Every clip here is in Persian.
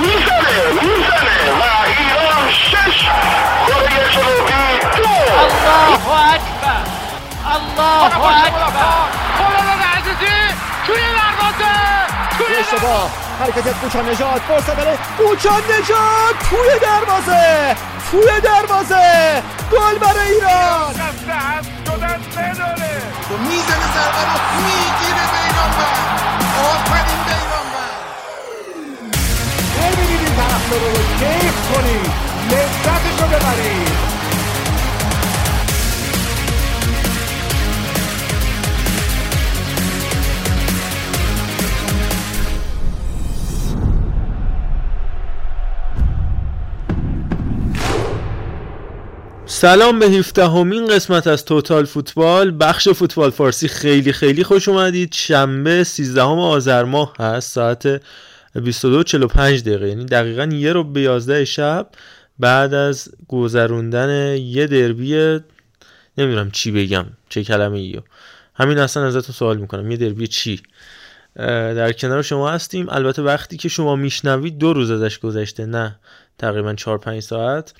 می‌زنه می‌زنه و ایران شش کره جنوبی الله اکبر الله اکبر توی دروازه توی اشتباه حرکت نجات فرصت برای کوچان نجات توی دروازه توی دروازه گل برای ایران بداره می‌زنه ضربه رو می‌گیره بیرانوند آفرین بیرانوند ببینید این طرفدار رو کیف کنید لذتش رو ببرید. سلام به 17 همین قسمت از توتال فوتبال. بخش فوتبال فارسی خیلی خیلی خوش اومدید. شنبه 13 آذر ماه هست ساعت 22:45 دقیقه. یعنی دقیقا یه رو به 11 شب بعد از گذروندن یه دربی نمی‌دونم چی بگم چه کلمه ایو همین اصلا ازتون سوال می‌کنم یه دربی چی؟ در کنار شما هستیم. البته وقتی که شما میشنوید دو روز ازش گذشته نه تقریبا 4 5 ساعت.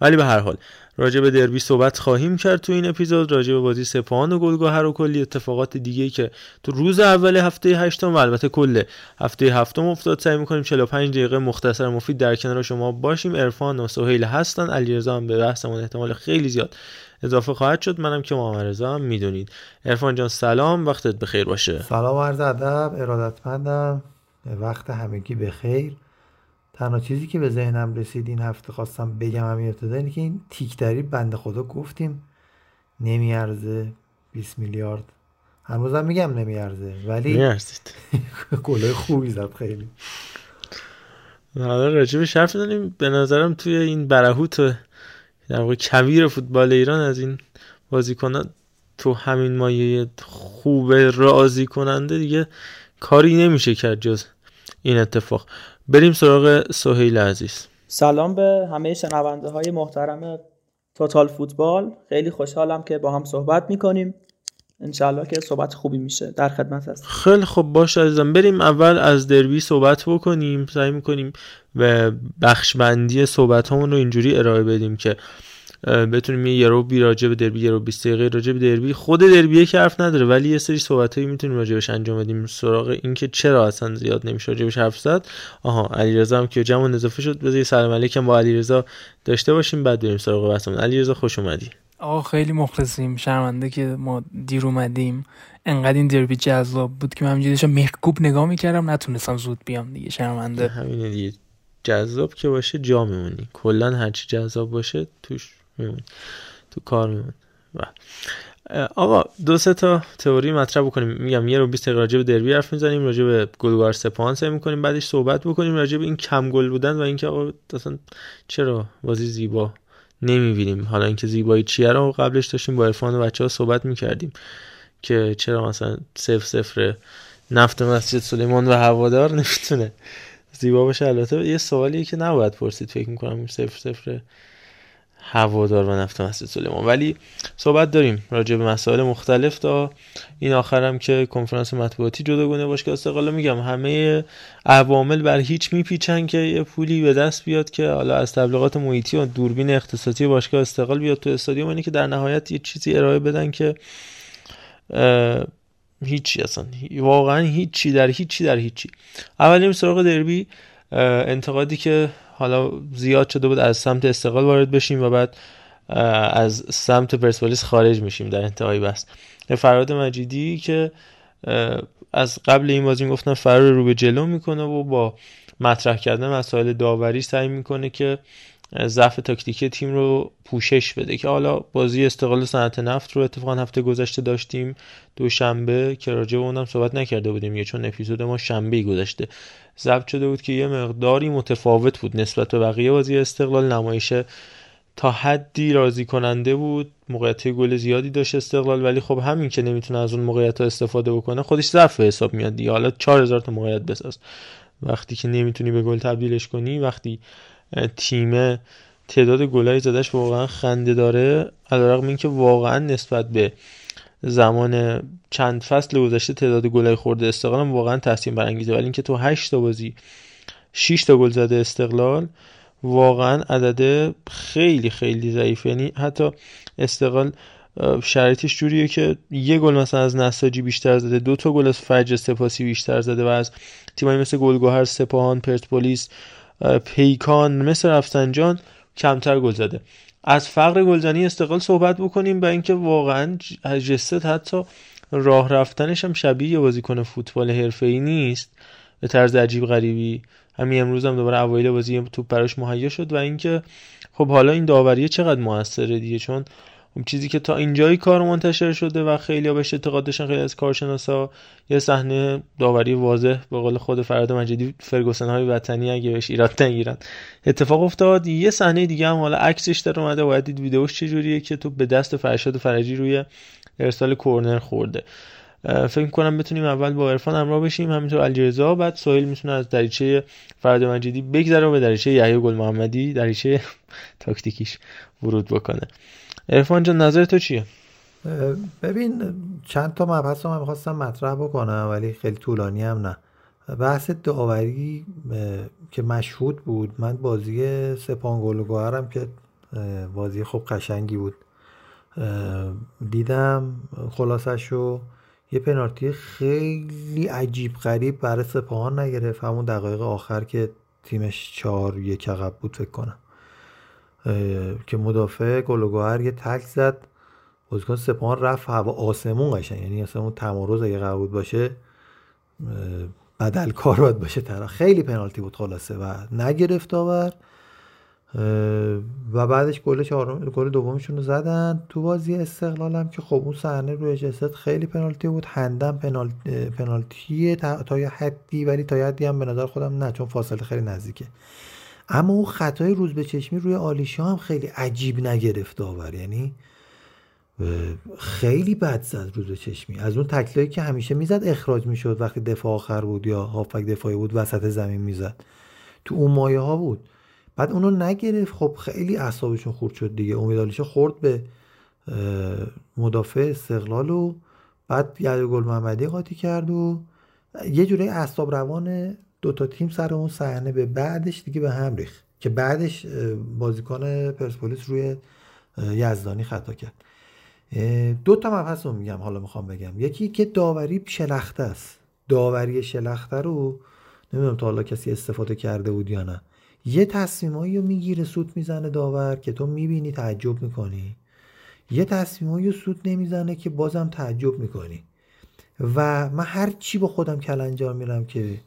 ولی به هر حال راجع به دربی صحبت خواهیم کرد تو این اپیزود راجع به بازی سپاهان و گلگهر و کلی اتفاقات دیگه که تو روز اول هفته هشتم و البته کل هفته هفتم افتاد سعی می‌کنیم 45 دقیقه مختصر مفید در کنار شما باشیم. عرفان و سهیل هستن علیرضا هم به بحثمون احتمال خیلی زیاد اضافه خواهد شد. منم که محمد رضا هم می‌دونید. عرفان جان سلام. وقتت بخیر باشه. سلام عرض ادب ارادتمندم. وقت همگی بخیر. تنها چیزی که به ذهنم رسید این هفته خواستم بگم همین ابتدا اینه که این تیکدری بنده خدا گفتیم. نمیارزه 20 میلیارد. هنوزم میگم نمیارزه ولی میارزید. گله خوبی زد خیلی. حالا راجع به حرف داریم به نظرم توی این برهوت در واقع کویر فوتبال ایران از این بازیکنان تو همین مایه خوب راضی کننده دیگه کاری نمیشه کرد جز این اتفاق. بریم سراغ سهیل عزیز. سلام به همه شنونده های محترم توتال فوتبال. خیلی خوشحالم که با هم صحبت می‌کنیم. انشالله که صحبت خوبی میشه در خدمت هست خیلی خب باش عزیزم. بریم اول از دربی صحبت بکنیم. سعی می‌کنیم و بخش بندی صحبت رو اینجوری ارائه بدیم که بتونیم یه یرو بی راجع به دربی یرو 20 دقیقه راجع به دربی. خود دربی که حرف نداره ولی یه سری صحبتایی می‌تونیم راجعش انجام بدیم. سراغ اینکه چرا اصلا زیاد نمیشه راجعش حرف زد. آها علیرضا هم که جمع اضافه شد. بذار سلام علیکم با علیرضا داشته باشیم بعد بریم سراغ بحثمون. علیرضا خوش اومدی. آقا خیلی مخلصیم. شرمنده که ما دیر اومدیم. انقدر این دربی جذاب بود که من همینجوری داشتم مهکوب نگاه می‌کردم نتونستم زود بیام دیگه شرمنده. همینه دیگه. جذاب که باشه جا میمونی کلا هرچی جذاب باشه توش تو کار میمونی و آقا دو سه تا تئوری مطرح بکنیم. میگم یه رو 20 دقیقه راجع به دربی حرف می‌زنیم راجع به گلگار سپاهان سعی می‌کنیم بعدش صحبت بکنیم راجع به این کم گل بودن و اینکه آقا اصلا چرا بازی زیبا نمی‌بینیم. حالا اینکه زیبایی چیه رو قبلش داشتیم با عرفان و بچه ها صحبت می‌کردیم که چرا مثلا صفر صفر نفت مسجد سلیمان و هوادار نمی‌تونه زیبا باشه. البته یه سوالیه که نباید پرسید. فکر می‌کنم صفر صفر هوادار و نفت مسجد سلیمان. ولی صحبت داریم راجع به مسائل مختلف تا این آخرم که کنفرانس مطبوعاتی جداگانه باشگاه استقلال میگم. همه عوامل بر هیچ میپیچن که یه پولی به دست بیاد که حالا از تبلیغات محیطی و دوربین اختصاصی باشگاه استقلال بیاد تو استادیوم. اینه که در نهایت یه چیزی ارائه بدن که هیچی اصلا. واقعا هیچی در هیچی در هیچی. اولیم سراغ دربی انتقادی که حالا زیاد شده بود از سمت استقلال وارد بشیم و بعد از سمت پرسپولیس خارج میشیم در انتهای بحث. فراد مجیدی که از قبل این بازی گفتن فرار رو به جلو می‌کنه و با مطرح کردن مسائل داوری سعی می‌کنه که ضعف تاکتیکی تیم رو پوشش بده که حالا بازی استقلال صنعت نفت رو اتفاقا هفته گذشته داشتیم دوشنبه که راجع به اونم صحبت نکرده بودیم. یه چون اپیزود ما شنبه گذشته. ضبط شده بود که یه مقداری متفاوت بود نسبت به بقیه بازی استقلال. نمایش تا حدی راضی کننده بود. موقعیت گل زیادی داشت استقلال ولی خب همین که نمی‌تونه از اون موقعیت ها استفاده بکنه خودش ضعف به حساب میاد دیگه. حالا 4000 تا موقعیت بساز. وقتی که نمی‌تونی به گل تبدیلش کنی وقتی تیم تعداد گلای زدش واقعا خنده داره علیرغم اینکه واقعا نسبت به زمان چند فصل گذشته تعداد گلای خورده استقلال واقعا تحسین برانگیزه. ولی اینکه تو 8 تا بازی 6 تا گل زده استقلال واقعا عدد خیلی خیلی ضعیف یعنی حتی استقلال شرایطش جوریه که یه گل مثلا از نساجی بیشتر زده دو تا گل از فجر سپاسی بیشتر زده و از تیمایی مثل گلگوهر سپاهان پرسپولیس پیکان مثل رفسنجان کمتر گل زده. از فقر گلزنی استقلال صحبت بکنیم به اینکه واقعا جست حتی راه رفتنش هم شبیه بازیکن فوتبال حرفه‌ای نیست. به طرز عجیب غریبی. همین امروز هم دوباره اوایل بازی توپ براش مهیا شد و اینکه خب حالا این داوریه چقدر موثره دیگه؟ چون اون چیزی که تا اینجایی کار منتشر شده و خیلی بهش اعتقاد داشتن خیلی از کارشناسا یه صحنه داوری واضح به قول خود فراد مجیدی فرگوسن های وطنی اگه بهش ایراد نگیرن. اتفاق افتاد یه صحنه دیگه هم حالا عکسش در اومده باید دید ویدیوش چجوریه که تو به دست فرشاد فرجی روی ارسال کورنر خورده. فکر کنم بتونیم اول با عرفان همراه بشیم همینطور الجزا بعد سهیل می‌تونه از دریچه فراد مجیدی بگذره و به دریچه یحیی گل محمدی دریچه تاکتیکیش ورود بکنه. ارفان جان نظر تو چیه؟ ببین چند تا مبحث من می‌خواستم مطرح بکنم ولی خیلی طولانی هم نه. بحث داوری که مشهود بود. من بازی سپان گلوگوهرم که بازی خوب قشنگی بود. دیدم خلاصش رو یه پنالتی خیلی عجیب غریب برای سپاهان نگرفت. همون دقایق آخر که تیمش چهار یک عقب بود فکر کنم. که مدافع گلوگوهر یه تک زد. بازیکن سپاهان رفت هوا. آسمون قشنگ. یعنی اصلا اون تمارز اگه قرار بود باشه بدل کار باید باشه طرف. خیلی پنالتی بود خلاصه و نگرفت داور و بعدش گل چهارم گل دومشون رو زدن. تو بازی استقلال هم که خب اون صحنه روی جسد خیلی پنالتی بود. هندم پنالتی پنالتی تا یه حدی ولی تا حدی هم به نظر خودم نه چون فاصله خیلی نزدیکه. اما اون خطای روز به چشمی روی آلیشا هم خیلی عجیب نگرفت داور یعنی خیلی بد زد روز به چشمی. از اون تکلایی که همیشه می‌زد اخراج می‌شد وقتی دفاع آخر بود یا هافک دفاعی بود وسط زمین می‌زد. تو اون مایه ها بود. بعد اونو نگرفت. خب خیلی اعصابشون خورد شد دیگه. امید آلیشا خورد به مدافع استقلال و بعد یاد گل محمدی قاطی کرد و یه جوری اعصاب روان دو تا تیم سر اون صحنه به بعدش دیگه به هم ریخت که بعدش بازیکن پرسپولیس روی یزدانی خطا کرد. دو تا مبحث رو میگم حالا می‌خوام بگم. یکی که داوری شلخته است. داوری شلخته رو نمی‌دونم تا حالا کسی استفاده کرده بود یا نه. یه تصمیمایی رو می‌گیره سود می‌زنه داور که تو می‌بینی تعجب می‌کنی. یه تصمیمایی رو سود نمی‌زنه که بازم تعجب می‌کنی. و من هر چی با خودم کلنجار میرم که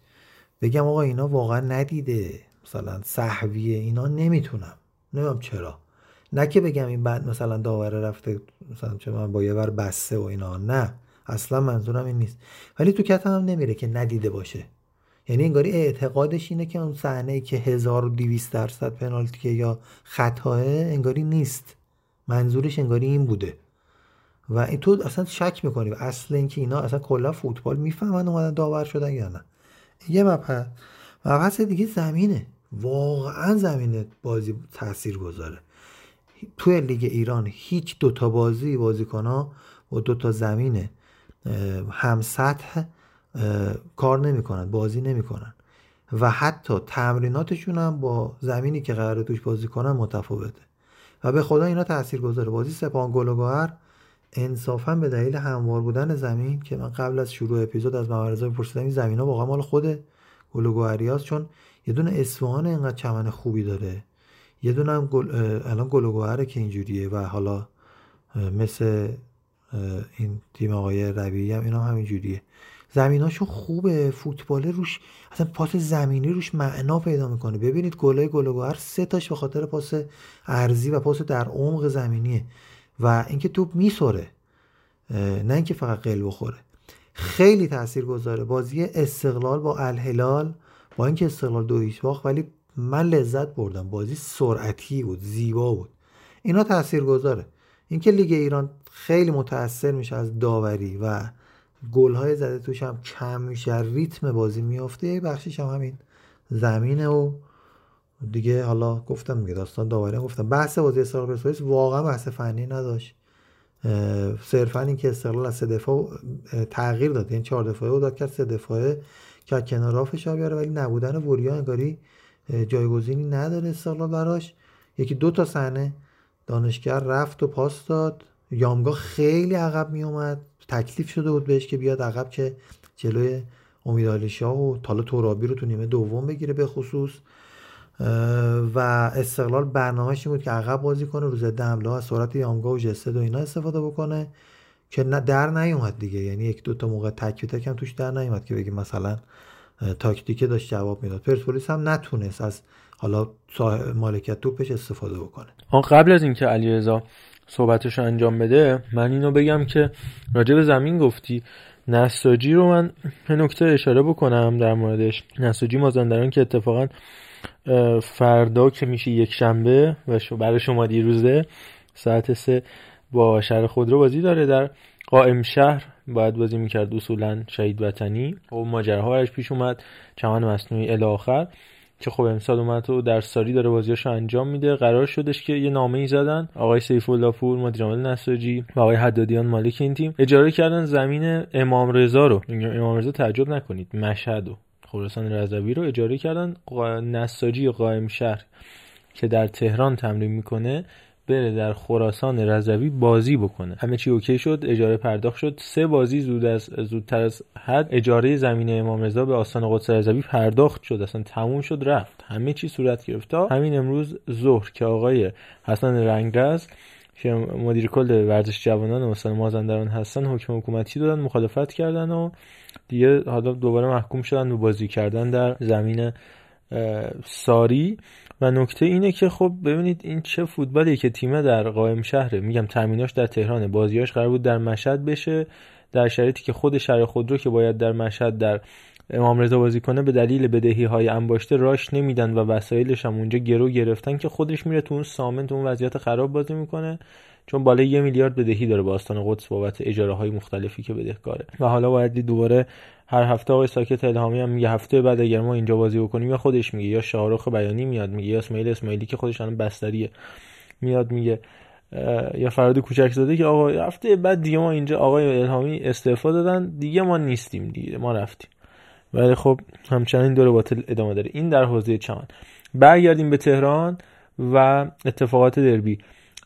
بگم آقا اینا واقعا ندیده. مثلا صحویه اینا نمی‌تونم. نمی‌دونم چرا. نه که بگم این بعد مثلا داوره رفته مثلا چه من با یه ور بسته و اینا. نه. اصلا منظورم این نیست. ولی تو کتم هم نمیره که ندیده باشه. یعنی انگاری اعتقادش اینه که اون صحنه که 1200 درصد پنالتی یا خطاه انگاری نیست. منظورش انگاری این بوده. و این تو اصلا شک می‌کنی. اصل اینکه اینا اصلا کلا فوتبال می‌فهمن اومدن داور شدن یا نه. یه مبحث. مبحث دیگه زمینه. واقعا زمینه بازی تاثیر گذاره توی لیگ ایران هیچ دوتا بازی بازیکن ها و دوتا زمین هم سطح کار نمی‌کنن بازی نمی‌کنن. و حتی تمریناتشون هم با زمینی که قرار توش بازی کنن متفاوته. و به خدا اینا تاثیر گذاره بازی سپان گلوگوهر انصافا به دلیل هموار بودن زمین که من قبل از شروع اپیزود از محمد رضا میپرسیدم این زمین واقعا مال خود گلوگوهریاست چون یه دونه اصفهان اینقدر چمن خوبی داره. یه دونه هم گل... الان گلوگوهره که اینجوریه و حالا مثل این تیم آقای ربیعی هم اینا هم همینجوریه. زمیناشون خوبه فوتبال روش اصلا پاس زمینی روش معنا پیدا می‌کنه. ببینید گلای گلوگوهر سه تاش به خاطر پاس ارزی و پاس در عمق زمینیه. و اینکه توپ میسوره نه اینکه فقط قل بخوره. خیلی تاثیر گذاره بازی استقلال با الهلال با اینکه استقلال دو هیچ ولی من لذت بردم. بازی سرعتی بود زیبا بود. اینا تاثیر گذاره اینکه لیگ ایران خیلی متاثر میشه از داوری و گل های زده توش هم کم میشه ریتم بازی میافته بخشش هم همین زمینه و دیگه حالا گفتم میگه داستان داوری گفتم. بحث بازی استقلال پرسپولیس واقعا بحث فنی نداشت. صرفا اینکه استقلال از سه دفاع تغییر داد. یعنی چهار دفاعه و داد کرد سه دفاعه که کنار فشار بیاره ولی نبودن وریا انگاری جایگزینی نداره استقلال براش. یکی دو تا صحنه دانشگر رفت و پاس داد. یامگا خیلی عقب می اومد تکلیف شده بود بهش که بیاد عقب که جلوی امید شاه و تالا تورابی رو تو نیمه دوم بگیره به خصوص. و استقلال برنامهش بود که عقب بازی کنه رو ضد حمله از سرعت یامگا و جسد و اینا استفاده بکنه که در نیومد دیگه. یعنی یک دو تا موقع تک تک هم توش در نیومد که بگیم مثلا تاکتیکه داشت جواب می‌داد. پرسپولیس هم نتونست از حالا مالکیت توپش استفاده بکنه. آن قبل از اینکه علیرضا صحبتش رو انجام بده من اینو بگم که راجع زمین گفتی. نساجی رو من نکته اشاره بکنم در موردش. نساجی مازندران که اتفاقا فردا که میشه یک شنبه و برای شما دیروزه ساعت سه با شهر خودرو بازی داره در قائم شهر. باید بازی می‌کرد اصولا شهید وطنی. و ماجراهایش پیش اومد چمان مصنوعی الی آخر که خب امسال اومد و در ساری داره بازیاشو انجام میده. قرار شدش که یه نامه ای زدن. آقای سیف الله پور مدیر عامل نساجی و آقای حدادیان مالک این تیم. اجاره کردن زمین امام رضا رو. امام رضا تعجب نکنید. مشهد و خراسان رضوی رو اجاره کردن. نساجی قائم شهر که در تهران تمرین می‌کنه بره در خراسان رضوی بازی بکنه. همه چی اوکی شد اجاره پرداخت شد. سه بازی زود از زودتر از حد اجاره زمین امام رضا به آستان قدس رضوی پرداخت شد. اصلا تموم شد رفت. همه چی صورت گرفت. همین امروز ظهر که آقای حسن رنگرز که مدیر کل ورزش جوانان استان مازندران هستن حکم حکومتی دادن مخالفت کردن و دیگه حالا دوباره محکوم شدن به بازی کردن در زمین ساری. و نکته اینه که خب ببینید این چه فوتبالی که تیمه در قائم شهره. میگم ترمیناش در تهرانه. بازیاش قرار بود در مشهد بشه در شرایطی که خود شهر خودرو که باید در مشهد در امام رضا بازی کنه به دلیل بدهی های انباشته راش نمیدن و وسایلش هم اونجا گرو گرفتن که خودش میره تو اون سامن تو اون وضعیت خراب بازی می‌کنه. چون بالای یه میلیارد بدهی داره با آستان قدس بابت اجاره های مختلفی که بدهکاره. و حالا باید دوباره هر هفته آقای ساکت الهامی هم میگه هفته بعد اگر ما اینجا بازی بکنیم یا خودش میگه یا شاهرخ بیانی میاد میگه یا اسماعیل اسماعیلی که خودش الان بستریه میاد میگه یا فراد کوچک زاده که آقا هفته بعد دیگه ما اینجا آقای الهامی استعفا دادن دیگه ما نیستیم دیگه ما رفتیم. ولی خب همچنین دور باطل ادامه داره. این در حوزه چمن. برگردیم به تهران و اتفاقات دربی.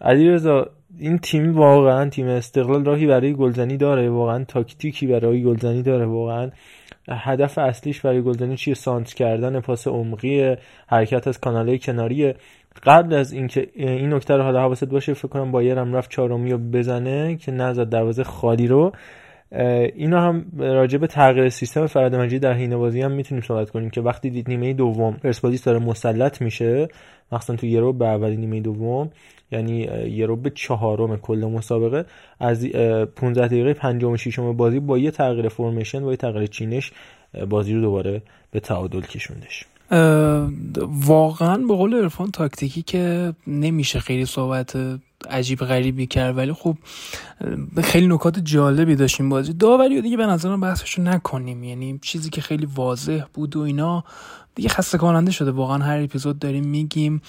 علیرضا این تیم واقعا تیم استقلال راهی برای گلزنی داره. واقعا تاکتیکی برای گلزنی داره. واقعا هدف اصلیش برای گلزنی چیه؟ سانت کردن پاس عمقی حرکت از کانالهای کناری. قبل از اینکه این نکته رو حالا حواست باشه فکر کنم بایرم رفت چهارمی رو بزنه که نزد دروازه خالی رو. اینا هم راجع به تغییر سیستم فراد مجید در حین بازی هم می‌تونیم صحبت کنیم که وقتی دید نیمه دوم پرسپولیس داره مسلط میشه مخصوصا تو یه رو به اولی نیمه دوم یعنی یه رو به چهارم کل مسابقه. از 15 دقیقه پنجم و ششم بازی با یه تغییر فرمیشن با یه تغییر چینش بازی رو دوباره به تعادل کشوندش. واقعا به قول ارفان تاکتیکی که نمیشه خیلی صحبت عجیب غریبی کرد ولی خب خیلی نکات جالبی داشتیم بازی. داوری دیگه به نظرم بحثشو نکنیم. یعنی چیزی که خیلی واضح بود و اینا دیگه خسته کننده شده. واقعا هر اپیزود داریم میگیم.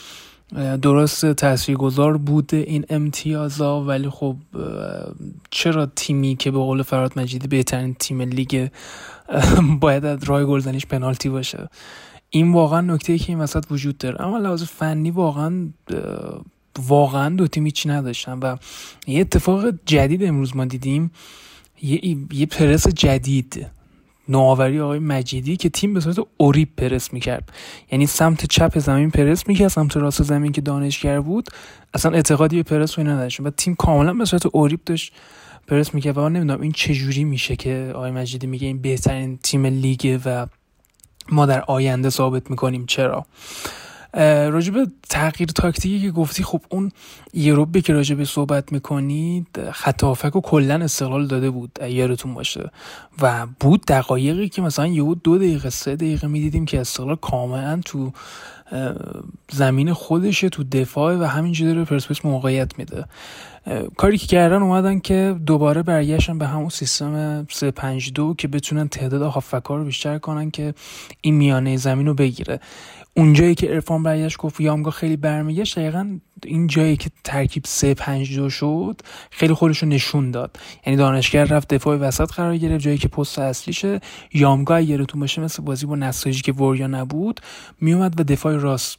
درست تاثیرگذار بوده این امتیازا ولی خب چرا تیمی که به قول فراد مجیدی بهترین تیم لیگ باید از رای گلزنیش پنالتی باشه؟ این واقعا نکته که این وسط وجود داره. اما لحاظ فنی واقعا واقعا دو تیم هیچی نداشتن و یه اتفاق جدید امروز ما دیدیم. یه, یه پرس جدید. نوآوری آقای مجیدی که تیم به صورت اوریب پرس می‌کرد. یعنی سمت چپ زمین پرس می‌کرد سمت راست زمین که دانشگر بود اصلا اعتقادی به پرس روی نداشت. و تیم کاملا به صورت اوریب داشت پرس می‌کرد و من نمی‌دونم این چجوری میشه که آقای مجیدی میگه این بهترین تیم لیگه و ما در آینده ثابت می‌کنیم. چرا؟ راجب تغییر تاکتیکی که گفتی خب اون یه که راجب صحبت می‌کنید خطافک و کلا استقلال داده بود یارتون باشه. و بود دقایقی که مثلا یهو دو دقیقه سه دقیقه می‌دیدیم که استقلال کاملا تو زمین خودشه تو دفاع و همینجوری داره پرسپولیس موقعیت میده. کاری که کردن اومدن که دوباره برگشتن به همون سیستم 352 که بتونن تعداد هافکا رو بیشتر کنن که این میانه زمین رو بگیره. اونجایی که ارفان برگشت گفت یامگا خیلی برمیگشت دقیقا این جایی که ترکیب سه پنج دو شد خیلی خودش رو نشون داد. یعنی دانشگر رفت دفاع وسط قرار گرفت جایی که پست اصلیشه. یامگاه اگه تو باشه مثل بازی با نساجی که وریا نبود میومد و دفاع راست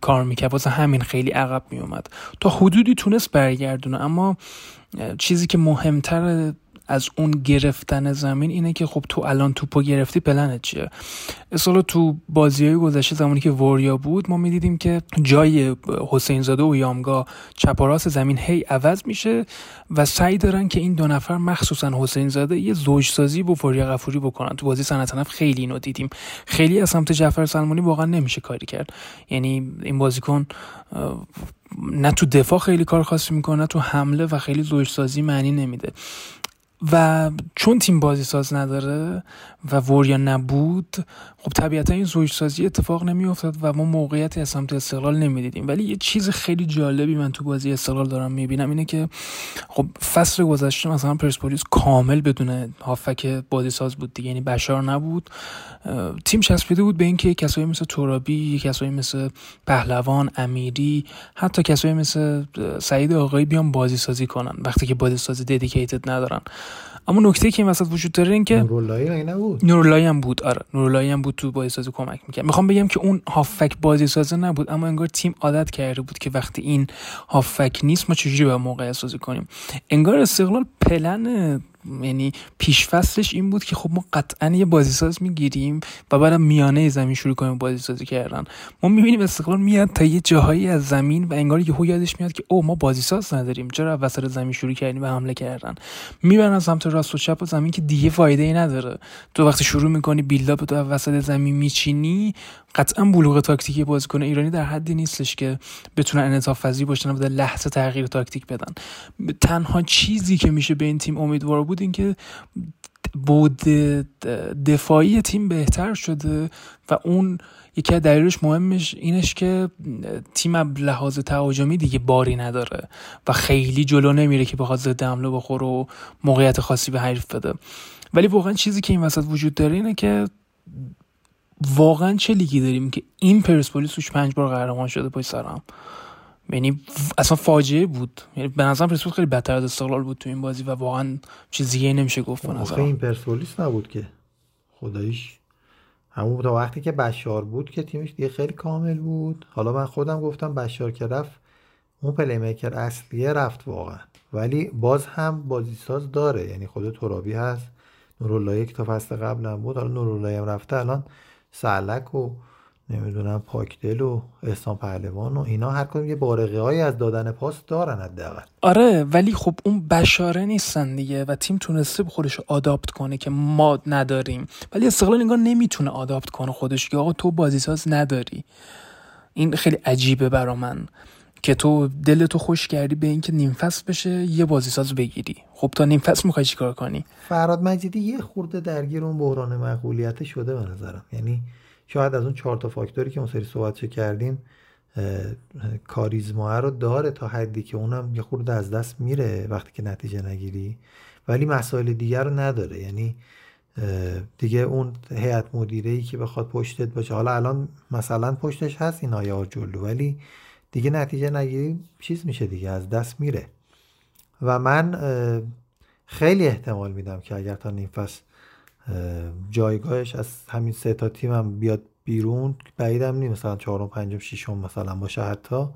کار می‌کرد. واسه همین خیلی عقب میومد. تا حدودی تونست برگردونه اما چیزی که مهمتر از اون گرفتن زمین اینه که خب تو الان توپو گرفتی پلنت چیه؟ اصلا تو بازی های گذشته زمانی که وریا بود ما می‌دیدیم که جای حسین زاده و یامگا چپ راست زمین هی عوض میشه و سعی دارن که این دو نفر مخصوصا حسین زاده یه زوج سازی با وریا غفوری بکنن. تو بازی صنعت خیلی اینو دیدیم. خیلی از سمت جعفر سلمانی واقعا نمیشه کاری کرد. یعنی این بازیکن نه تو دفاع خیلی کار خاصی می‌کنه نه تو حمله و خیلی زوج سازی معنی نمیده. و چون تیم بازی ساز نداره و وریا نبود خب طبیعتا این زوج سازی اتفاق نمی افتاد و ما موقعیتی از سمت استقلال نمی‌دیدیم. ولی یه چیز خیلی جالبی من تو بازی استقلال دارم می‌بینم اینه که خب فصل گذشته مثلا پرسپولیس کامل بدون هافک بازی ساز بود دیگه یعنی بشار نبود. تیم چسبیده بود به اینکه کسایی مثل ترابی کسایی مثل پهلوان امیری حتی کسایی مثل سعید آقایی بیان بازی سازی کنن وقتی که بازی سازی ددیکیتد ندارن. اما نکته که این وسط وجود داره این که نوراللهی نبود؟ نوراللهی هم بود آره. نوراللهی هم بود تو بازی سازی کمک می‌کرد. می‌خوام بگم که اون هافک بازی سازه نبود اما انگار تیم عادت کرده بود که وقتی این هافک نیست ما چجوری باید موقع سازی کنیم؟ انگار استقلال پلن یعنی پیش فصلش این بود که خب ما قطعا یه بازیساز می‌گیریم و بعد میانه زمین شروع کنیم بازی سازی کردن. ما می‌بینیم استقلال میاد تا یه جاهایی از زمین و انگار یهو یادش میاد که او ما بازیساز نداریم. چرا وسط زمین شروع کردیم به حمله کردن؟ می‌برن از سمت راست و چپ و زمین که دیگه فایده ای نداره. تو وقتی شروع می‌کنی بیلداپ تو وسط زمین میچینی قطعا بلوغ تاکتیکی بازیکن ایرانی در حدی نیستش که بتونن انعطاف پذیر باشن و در لحظه تغییر تاکتیک بدن. تنها چیزی که میشه به این تیم امیدوار بود این که بود دفاعی تیم بهتر شده و اون یکی از دلیلش مهمش اینش که تیم لحاظ تهاجمی دیگه باری نداره و خیلی جلو نمیره که بخواد ضد حمله بخوره و موقعیت خاصی به حریف بده. ولی واقعا چیزی که این وسط وجود داره اینه که واقعا چه لیگی داریم که این پرسپولیس توش پنج بار قهرمان شده پای سرم؟ یعنی اصلا فاجعه بود. یعنی به نظرم پرسپولیس خیلی بدتر از استقلال بود تو این بازی و واقعا چیزی نمیشه گفت به نظرم. این پرسپولیس نبود که. خداییش. همون تا وقتی که بشار بود که تیمش دیگه خیلی کامل بود. حالا من خودم گفتم بشار که رفت اون پلی میکر اصلیه رفت واقعا. ولی باز هم بازیساز داره. یعنی خود ترابی هست. نورالله یک تا فصل قبل هم بود حالا نورالله هم رفته الان سلک و نمی‌دونم پاکدل و احسان پهلوان و اینا هر کدوم یه بارقه هایی از دادن پاس دارن حداقل. آره ولی خب اون بشاره نیستن دیگه و تیم تونسته خودش آداپت کنه که ما نداریم. ولی استقلال انگار نمی‌تونه آداپت کنه خودش. که آقا تو بازیساز نداری. این خیلی عجیبه برا من. که تو دلتو خوش کردی به اینکه نیم فصل بشه یه بازیساز بگیری. خب تا نیم فصل می‌خوای چیکار کنی؟ فراد مجیدی یه خورده درگیر اون بحران مقبولیت شده به نظرم. یعنی شاید از اون چهار تا فاکتوری که اون سری صحبت کردیم کاریزما رو داره تا حدی که اونم یه خورده از دست میره وقتی که نتیجه نگیری. ولی مسائل دیگر رو نداره. یعنی دیگه اون هیئت مدیره ای که بخواد پشتت باشه. حالا الان مثلا پشتش هست این آیار جلو ولی دیگه نتیجه نگیری چیز میشه دیگه از دست میره. و من خیلی احتمال میدم که اگر تا نیم فصل جایگاهش از همین سه تا تیم هم بیاد بیرون بعیدم نیست. مثلا چهارم پنجم ششم مثلا باشه حتی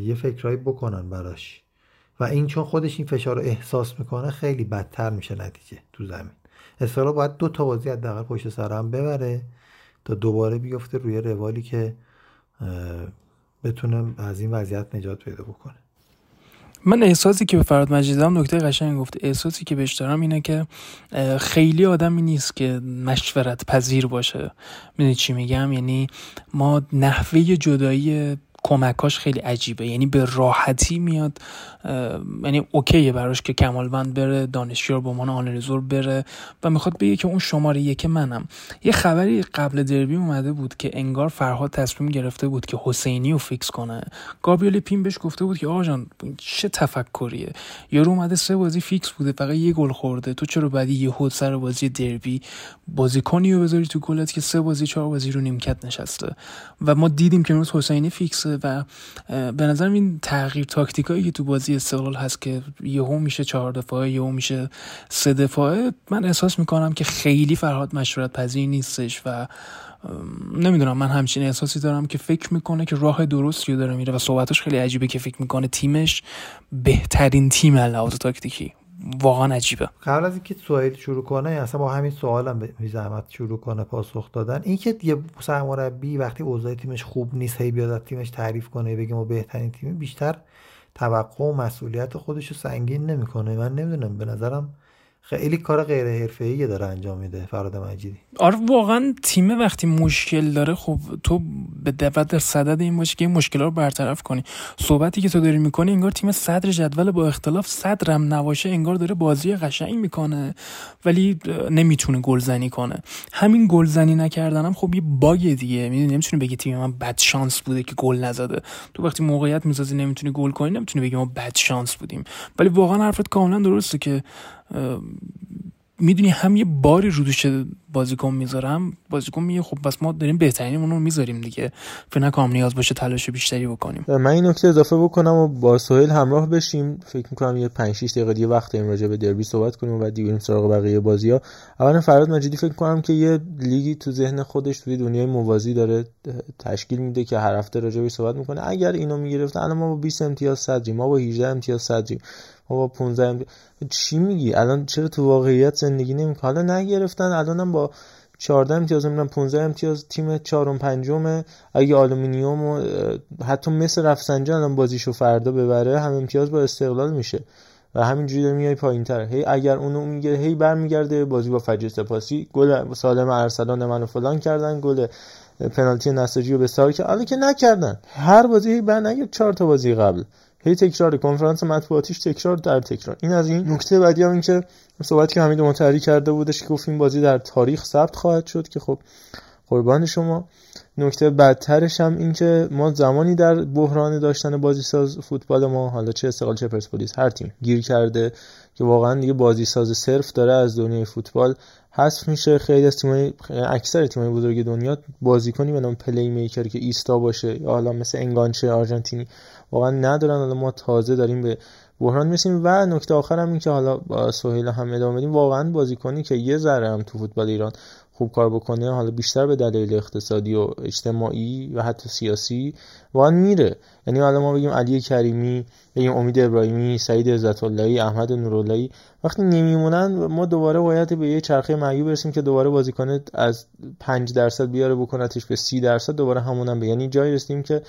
یه فکرهایی بکنن براش. و این چون خودش این فشار رو احساس می‌کنه خیلی بدتر میشه نتیجه تو زمین. اصلا باید دو تا بازی حداقل پشت سر هم ببره تا دوباره بیفته روی روالی که بتونه از این وضعیت نجات پیدا بکنه. من احساسی که به فراد مجید دارم نکته قشنگ گفته احساسی که بهش دارم اینه که خیلی آدمی نیست که مشورت پذیر باشه. می‌دونی چی میگم؟ یعنی ما نحوه جدایی کمکاش خیلی عجیبه. یعنی به راحتی میاد یعنی OK یه براش که کمالوند بره دانشیار به عنوان آنالیزور بره و می‌خواد بگه که اون شماره یک منم. یه خبری قبل دربی اومده بود که انگار فرهاد تصمیم گرفته بود که حسینی رو فیکس کنه. گابریل پین بهش گفته بود که آقا جان چه تفکریه؟ یارو اومده سه بازی فیکس بوده فقط یه گل خورده. تو چرا بعدی یه خود سر بازی دربی بازیکنی رو بذاری تو گلت که سه بازی چهار بازی رو نیمکت نشسته؟ و ما دیدیم که امروز حسینی فیکس و به نظر این تغییر تاکتیکایی که تو بازی استقلال هست که یهو میشه چهار دفاعه یهو میشه سه دفاعه من احساس می‌کنم که خیلی فرهاد مشورت پذیر نیستش و نمی‌دونم من همچین احساسی دارم که فکر می‌کنه که راه درستی رو داره میره و صحبتش خیلی عجیبه که فکر می‌کنه تیمش بهترین تیم لحاظ تاکتیکی. واقعا عجیبه. قبل از اینکه سوال شروع کنه اصلا با همین سوالم به زحمت شروع کنه پاسخ دادن. اینکه یه سرمربی وقتی اوضاع تیمش خوب نیست هی بیاد تیمش تعریف کنه بگه ما بهترین تیم بیشتر توقع و مسئولیت خودش رو سنگین نمی‌کنه. من نمی‌دونم به نظرم خیلی کار غیر حرفه‌ای داره انجام میده فراد مجیدی. آره واقعا تیم وقتی مشکل داره خب تو به دقت در صدد این باشی که این مشکل رو برطرف کنی. صحبتی که تو داری می‌کنی انگار تیم صدر جدول با اختلاف صدرم نباشه انگار داره بازی قشنگ می‌کنه ولی نمی‌تونه گلزنی کنه. همین گلزنی نکردنم خب یه باگ دیگه. می‌دونی نمی‌تونی بگی تیم من بد شانس بوده که گل نزده. تو وقتی موقعیت می‌سازی نمی‌تونی گل کنی نمی‌تونی بگی ما بد شانس بودیم. ولی واقعا حرفت کاملا درسته که می‌دونی هم یه باری رو دوش بازیکن می‌ذارم. بازیکن میگه خب بس ما داریم بهترینمون رو می‌ذاریم دیگه. فکر نکنم نیاز باشه تلاش بیشتری بکنیم. من این نکته اضافه بکنم و با سهیل همراه بشیم. فکر می‌کنم یه 5 6 دقیقه دیگه وقت این راجع به دربی صحبت کنیم و بعد دیگه بریم سراغ بقیه بازی‌ها. اولا فرهاد مجیدی فکر کنم که یه لیگی تو ذهن خودش توی دنیای موازی داره تشکیل میده که هر هفته راجع صحبت می‌کنه. اگر اینو می‌گرفت الان ما با 20 امتیاز صدریم ما با 18 امتیاز صدریم. ما با 15 چی میگی؟ الان چرا تو واقعیت زندگی نمی‌کنه حالا نگرفتن الانم با 14 امتیاز نمی‌دونم 15 امتیاز تیم چهارم پنجم اگه آلومینیوم و حتی مثل رفسنجان الان بازیشو فردا ببره هم امتیاز با استقلال میشه. و همینجوری داره میای پایین تر هی اگر اونو میگه هی برمیگرده بازی با فجر سپاسی. گل سالم ارسلان منو فلان کردن گل پنالتی نساجی رو به سال که حالا که نکردن. هر بازی هی بر نگیر چهار تا بازی قبل. هی تکرار کنفرانس مطبوعاتیش تکرار در تکرار. این از این نکته بعدی هم این که صحبت که حمید متحری کرده بودش که گفت این بازی در تاریخ ثبت خواهد شد که خب قربان شما. نکته بدترش هم این که ما زمانی در بحران داشتن بازی ساز فوتبال ما حالا چه استقلال چه پرسپولیس هر تیم گیر کرده که واقعا دیگه بازی ساز صرف داره از دنیای فوتبال. حذف میشه. خیلی از تیمای اکثر تیمای بزرگ دنیا بازیکنی به نام پلی میکر که ایستا باشه یا حالا مثل انگانچه آرژانتینی واقعا ندارن. حالا ما تازه داریم به بحران می‌رسیم. و نکته آخر هم این که حالا با سهیل هم ادامه بدیم. واقعا بازیکنی که یه ذره هم تو فوتبال ایران خوب کار بکنه حالا بیشتر به دلایل اقتصادی و اجتماعی و حتی سیاسی واقعا میره. یعنی حالا ما بگیم علی کریمی بگیم امید ابراهیمی سعید عزت اللهی احمد نوراللهی. وقتی نمیمونن ما دوباره باید به یه چرخه معیوب برسیم که دوباره بازیکن از 5 درصد بیاره بکنتش به 30 درصد دوباره همونم به یعنی جایی رسیدیم که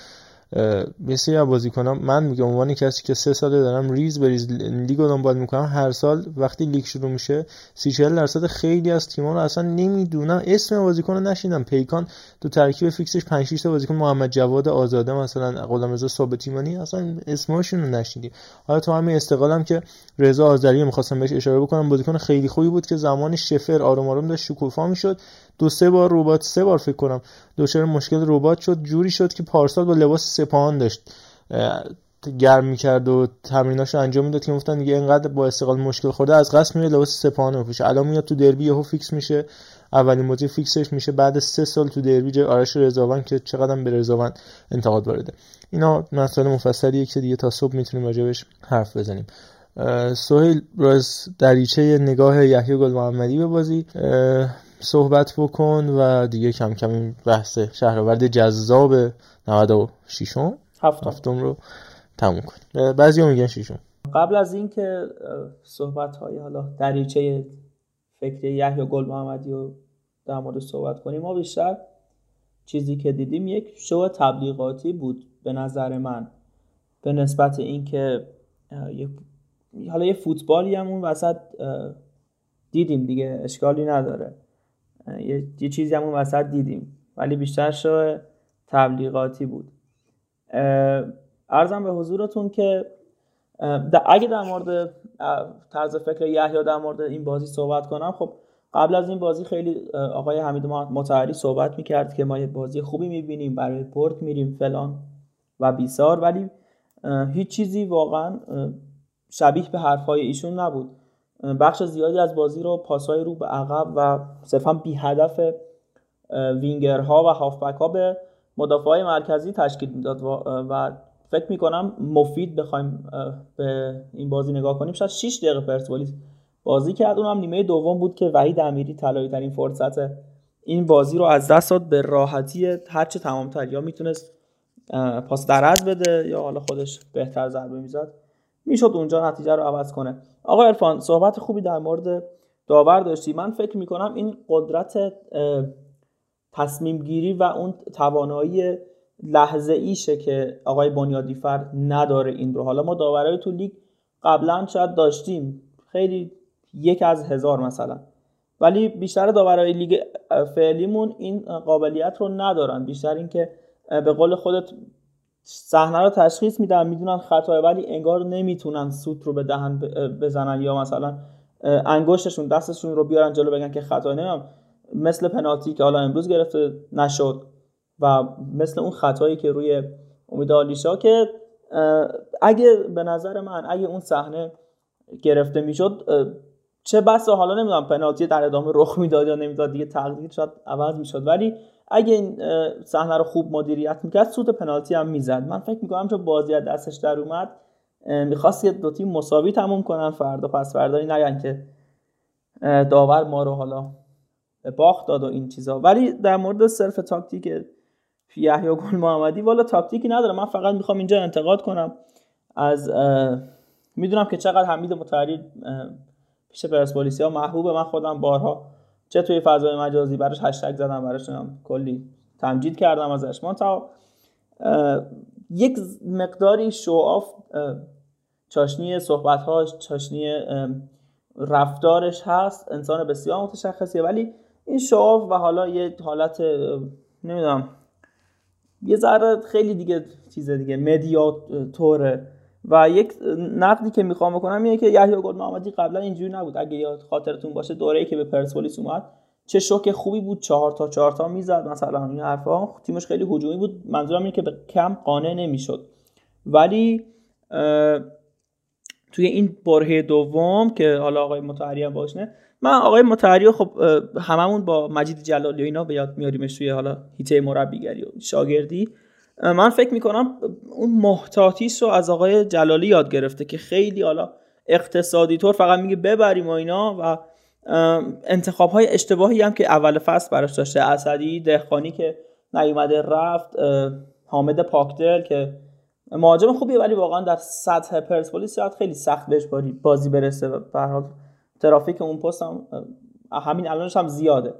بسیاری از بازیکنان من میگم عنوان کسی که سه ساله دارم ریز به ریز لیگ رو دنبال می‌کنم. هر سال وقتی لیگ شروع میشه 30 40 درصد خیلی از تیم‌ها رو اصلا نمی‌دونم. اسم بازیکن رو نشیدم. پیکان تو ترکیب فیکسش 5 6 تا بازیکن محمد جواد آزاده مثلا غلامرضا ثابت ایمانی اصلا اسمشون رو نشیدیم حالا تو همین استقلالم که رضا آذری می‌خواستم بهش اشاره بکنم بازیکن خیلی خوبی بود که زمان شفر آروم آروم داشت شکوفا می‌شد. دو سه بار رباط سه بار فکر کنم دچار مشکل رباط شد. جوری شد که پارسال با لباس سپاهان داشت گرم می‌کرد و تمریناش انجام می‌داد که گفتن دیگه اینقدر با استقلال مشکل خورده از قصد میاد لباس سپاهان بپوشه. الان میاد تو دربی یهو فیکس میشه. اولین بازی فیکسش میشه. بعد سه سال تو دربی جای آرش رضاوند که چقدر به رضاوند انتقاد وارده اینا مسائل مفصلیه که دیگه تا صبح می‌تونیم راجبش حرف بزنیم. سهیل راز دریچه نگاه یحیی گل محمدی به بازی. صحبت بکن و دیگه کم کم این بحث شهرآورد جذاب 96 هفتم. هفتم رو تموم کنیم بعضی میگن شیشم قبل از اینکه صحبت های حالا دریچه فکر یحیی گل محمدی رو در مورد صحبت کنیم ما بیشتر چیزی که دیدیم یک شو تبلیغاتی بود به نظر من. به نسبت اینکه حالا یه فوتبالی هم اون وسط دیدیم دیگه اشکالی نداره. یه, چیزی هم اون وسط دیدیم ولی بیشتر شو تبلیغاتی بود. ارزم به حضورتون که اگه در مورد طرز فکر یحیی در مورد این بازی صحبت کنم خب قبل از این بازی خیلی آقای حمید متحری صحبت می‌کرد که ما یه بازی خوبی می‌بینیم برای پورت میریم فلان و بیسار ولی هیچ چیزی واقعا شبیه به حرفهای ایشون نبود. بخش زیادی از بازی رو پاسای رو به عقب و صرفا بی هدف وینگرها و هافبک ها به مدافع مرکزی تشکیل می‌داد و فکر می‌کنم مفید بخوایم به این بازی نگاه کنیم. شاید 6 دقیقه پرسپولیس بازی کرد. اونم نیمه دوم بود که وحید امیری طلایی ترین فرصت این بازی رو از دست داد به راحتی هرچه تمامتر. یا می‌تونست پاس درز بده یا حالا خودش بهتر ضربه می‌زد. می‌شد اونجا نتیجه رو عوض کنه. آقا ارفان صحبت خوبی در مورد داور داشتی. من فکر می‌کنم این قدرت تصمیم گیری و اون توانایی لحظه ایشه که آقای بنیادی فر نداره این رو. حالا ما داورای تو لیگ قبلا شاید داشتیم. خیلی یک از هزار مثلا. ولی بیشتر داورای لیگ فعلیمون این قابلیت رو ندارن. بیشتر اینکه به قول خودت صحنه رو تشخیص میدن می‌دونن خطای ولی انگار نمی‌تونن سوت رو به دهن بزنن یا مثلا انگشتشون دستشون رو بیارن جلو بگن که خطا. نمیم مثل پنالتی که حالا امروز گرفته نشد و مثل اون خطایی که روی امید آلیشا که اگه به نظر من اگه اون صحنه گرفته می‌شد چه بسا حالا نمی‌دونم پنالتی در ادامه رخ می‌داد یا نمی‌داد دیگه تقدیر شاید عوض می‌شد. ولی اگه این صحنه رو خوب مدیریت می‌کرد سود پنالتی هم می‌زد. من فکر می‌کنم چون بازی از دستش در اومد می‌خواست یه دو تیم مساوی تموم کنن فردا پس فردایی نگن که داور ما رو حالا باخت داد و این چیزا. ولی در مورد صرف تاکتیک یحیی گل محمدی والا تاکتیکی نداره من فقط می‌خوام اینجا انتقاد کنم. از می‌دونم که چقدر حمید متحری پیش پرسپولیسی ها محبوب من خودم بارها چه توی فضای مجازی؟ براش هشتگ زدم براش کلی تمجید کردم ازش. من تا یک مقداری شو آف چاشنی صحبتهاش چاشنی رفتارش هست. انسان بسیار متشخصیه. ولی این شعاف و حالا یه حالت نمی‌دونم یه ذره خیلی دیگه چیز دیگه مدیاتوره و یک نقدی که می‌خوام بکنم اینه که یحیی گل محمدی قبلا اینجوری نبود. اگه یاد خاطرتون باشه دوره‌ای که به پرسپولیس اومد چه شوک خوبی بود. چهار تا چهار تا می‌زد. مثلا این حرفا تیمش خیلی هجومی بود. منظورم اینه که به کم قانع نمی‌شد. ولی توی این برهه دوم که حالا آقای متحری هم باشه من آقای متحری خب هممون با مجید جلالی و اینا به یاد میاریمش توی حالا هیته مربیگری و شاگردی. من فکر می‌کنم اون محتاطیش رو از آقای جلالی یاد گرفته که خیلی حالا اقتصادی طور فقط میگه ببریم و اینا و انتخاب های اشتباهی هم که اول فصل براش داشته. اسدی دهخانی که نیومده رفت حامد پاکدل که مهاجم خوبیه ولی واقعا در سطح پرسپولیس شاید خیلی سخت بهش بازی برسه به حال ترافیک اون پست هم همین الانش هم زیاده.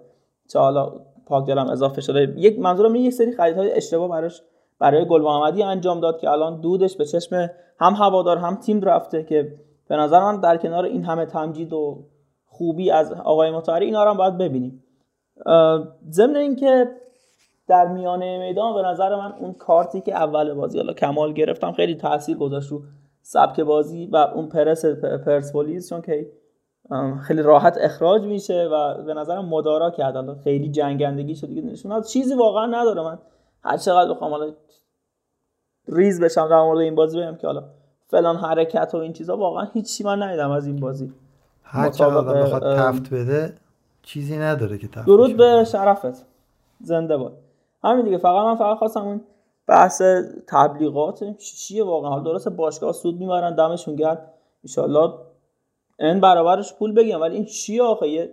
چه حالا پاکدل هم اضافه شده. یک منظورم یک سری خریدهای اشتباه براش برای گل محمدی انجام داد که الان دودش به چشم هم هوادار هم تیم رفته که به نظر من در کنار این همه تمجید و خوبی از آقای مطهری اینا هم باید ببینیم. ضمن اینکه در میانه میدان به نظر من اون کارتی که اول بازی حالا کمال گرفتم خیلی تاثیر گذاشت رو سبک بازی و اون پرس پرسپولیس چون که خیلی راحت اخراج میشه و به نظرم مدارا کرد خیلی جنگندگی شد دیگه نشون چیزی واقعا نداره. من هر چقدر بخوام حالا ریز بشم در مورد این بازی بگم که حالا فلان حرکت و این چیزا واقعا هیچی من ندیدم از این بازی. هر چقدر بخواد تفت بده چیزی نداره که تفت درود به شرفت. زنده باد. همین دیگه فقط من فقط خواستم اون بحث تبلیغات چیه واقعا. حال درسته باشگاه سود می‌برن دمشون گرد ان این برابرش پول بگیم ولی این چیه آخه؟ یه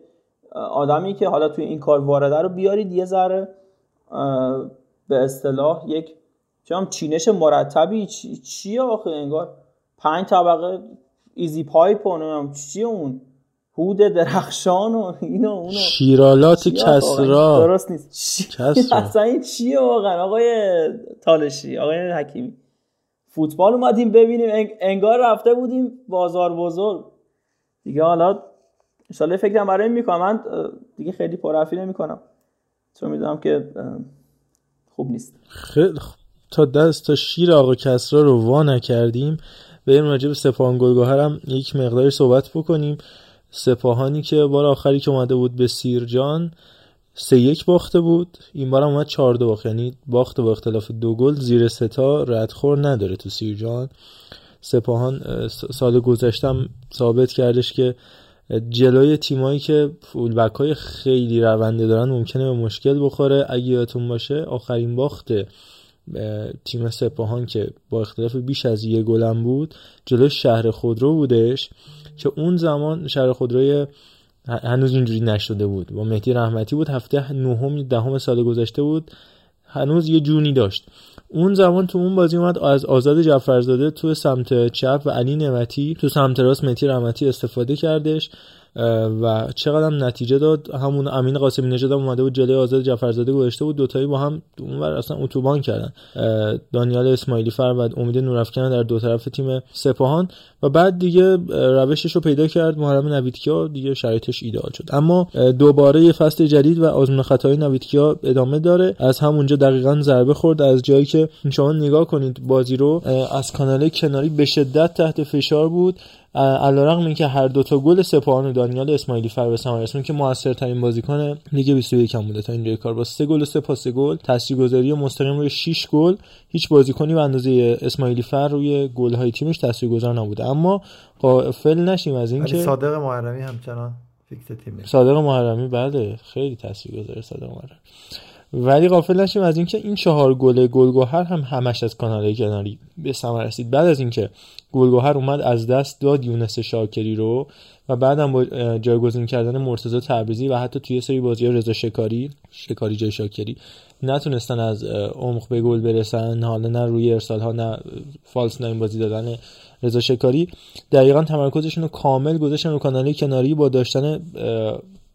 آدمی که حالا توی این کار وارده رو بیارید یه ذره به اصطلاح یک چم چینش مرتبی چی چیه آخه انگار؟ پنج طبقه ایزی پایپ و چیه اون هود درخشان و اینو اونو. شیرآلات کسرا. درست نیست. کسرا. اصلا این چیه واقعا؟ آقای تالشی آقای حکیمی. فوتبال اومدیم ببینیم انگار رفته بودیم بازار بزرگ. دیگه حالا انشالله فکرم برای می‌کنم. من دیگه خیلی پرحرفی نمی‌کنم. چون می‌دونم که خوب نیست. خیلی تا دست تا شیر آقا کسرا رو وا نکردیم. بریم راجع به سپاهان گلگهر هم یک مقداری صحبت بکنیم. سپاهانی که بار آخری که اومده بود به سیرجان سه یک باخته بود. این بار اومد چهار دو باخت. یعنی باخت با اختلاف دو گل زیر ستا ردخور نداره تو سیرجان سپاهان سال گذشتم ثابت کردش که جلوی تیمایی که فولبک های خیلی رونده دارن ممکنه به مشکل بخوره. اگه یادتون باشه آخرین باخت تیم سپاهان که با اختلاف بیش از یه گلم بود جلوی شهر خودرو بودش که اون زمان شهر خودروی هنوز اینجوری نشده بود. با مهدی رحمتی بود هفته نهم دهم سال گذشته بود. هنوز یه جونی داشت. اون زمان تو اون بازی اومد از آزاد جعفرزاده تو سمت چپ و علی نعمتی تو سمت راست مهدی رحمتی استفاده کردش. و چقدر هم نتیجه داد؟ همون امین قاسمی نژاد اومده بود جلوی آزاد جعفرزاده گذاشته بود. دوتایی با هم اونور اصلا اتوبان کردن. دانیال اسماعیلی فر و امید نورافکن در دو طرف تیم سپاهان. و بعد دیگه روشش رو پیدا کرد محرم نویدکیا. دیگه شرایطش ایدئال شد. اما دوباره یه فصل جدید و آزمون خطای نویدکیا ادامه داره. از همونجا دقیقا ضربه خورد. از جایی که شما نگاه کنید بازی رو از کانال کناری به شدت تحت فشار بود. علیرغم اینکه هر دو تا گل سپاهان و دانیال اسماعیلی فر به ثمر رسوند که موثرترین بازیکن لیگ 21 هم بوده. تا اینجای کار با سه گل و سه پاس گل تاثیرگذاری مستقیم روی 6 گل هیچ بازیکنی به اندازه اسماعیلی فر روی گل های تیمش تاثیرگذار نبوده. اما غافل نشیم از اینکه صادق محرمی همچنان فیکس تیم صادق محرمی بله خیلی تاثیرگذار صادق محرمی. ولی غافل نشیم از اینکه این چهار گل گلگوهر هم همش از کانال کناری به ثمر رسید. بعد از اینکه گلگوهر اومد از دست داد یونس شاکری رو و بعدم با جایگزین کردن مرتضی تبریزی و حتی توی سری بازی رضا شکاری شکاری جای شاکری نتونستن از عمق به گل برسن حالا نه روی ارسال ها نه فالس ناین بازی دادن رضا شکاری. دقیقا تمرکزشون رو کامل گذاشتن رو کانال کناری با داشتن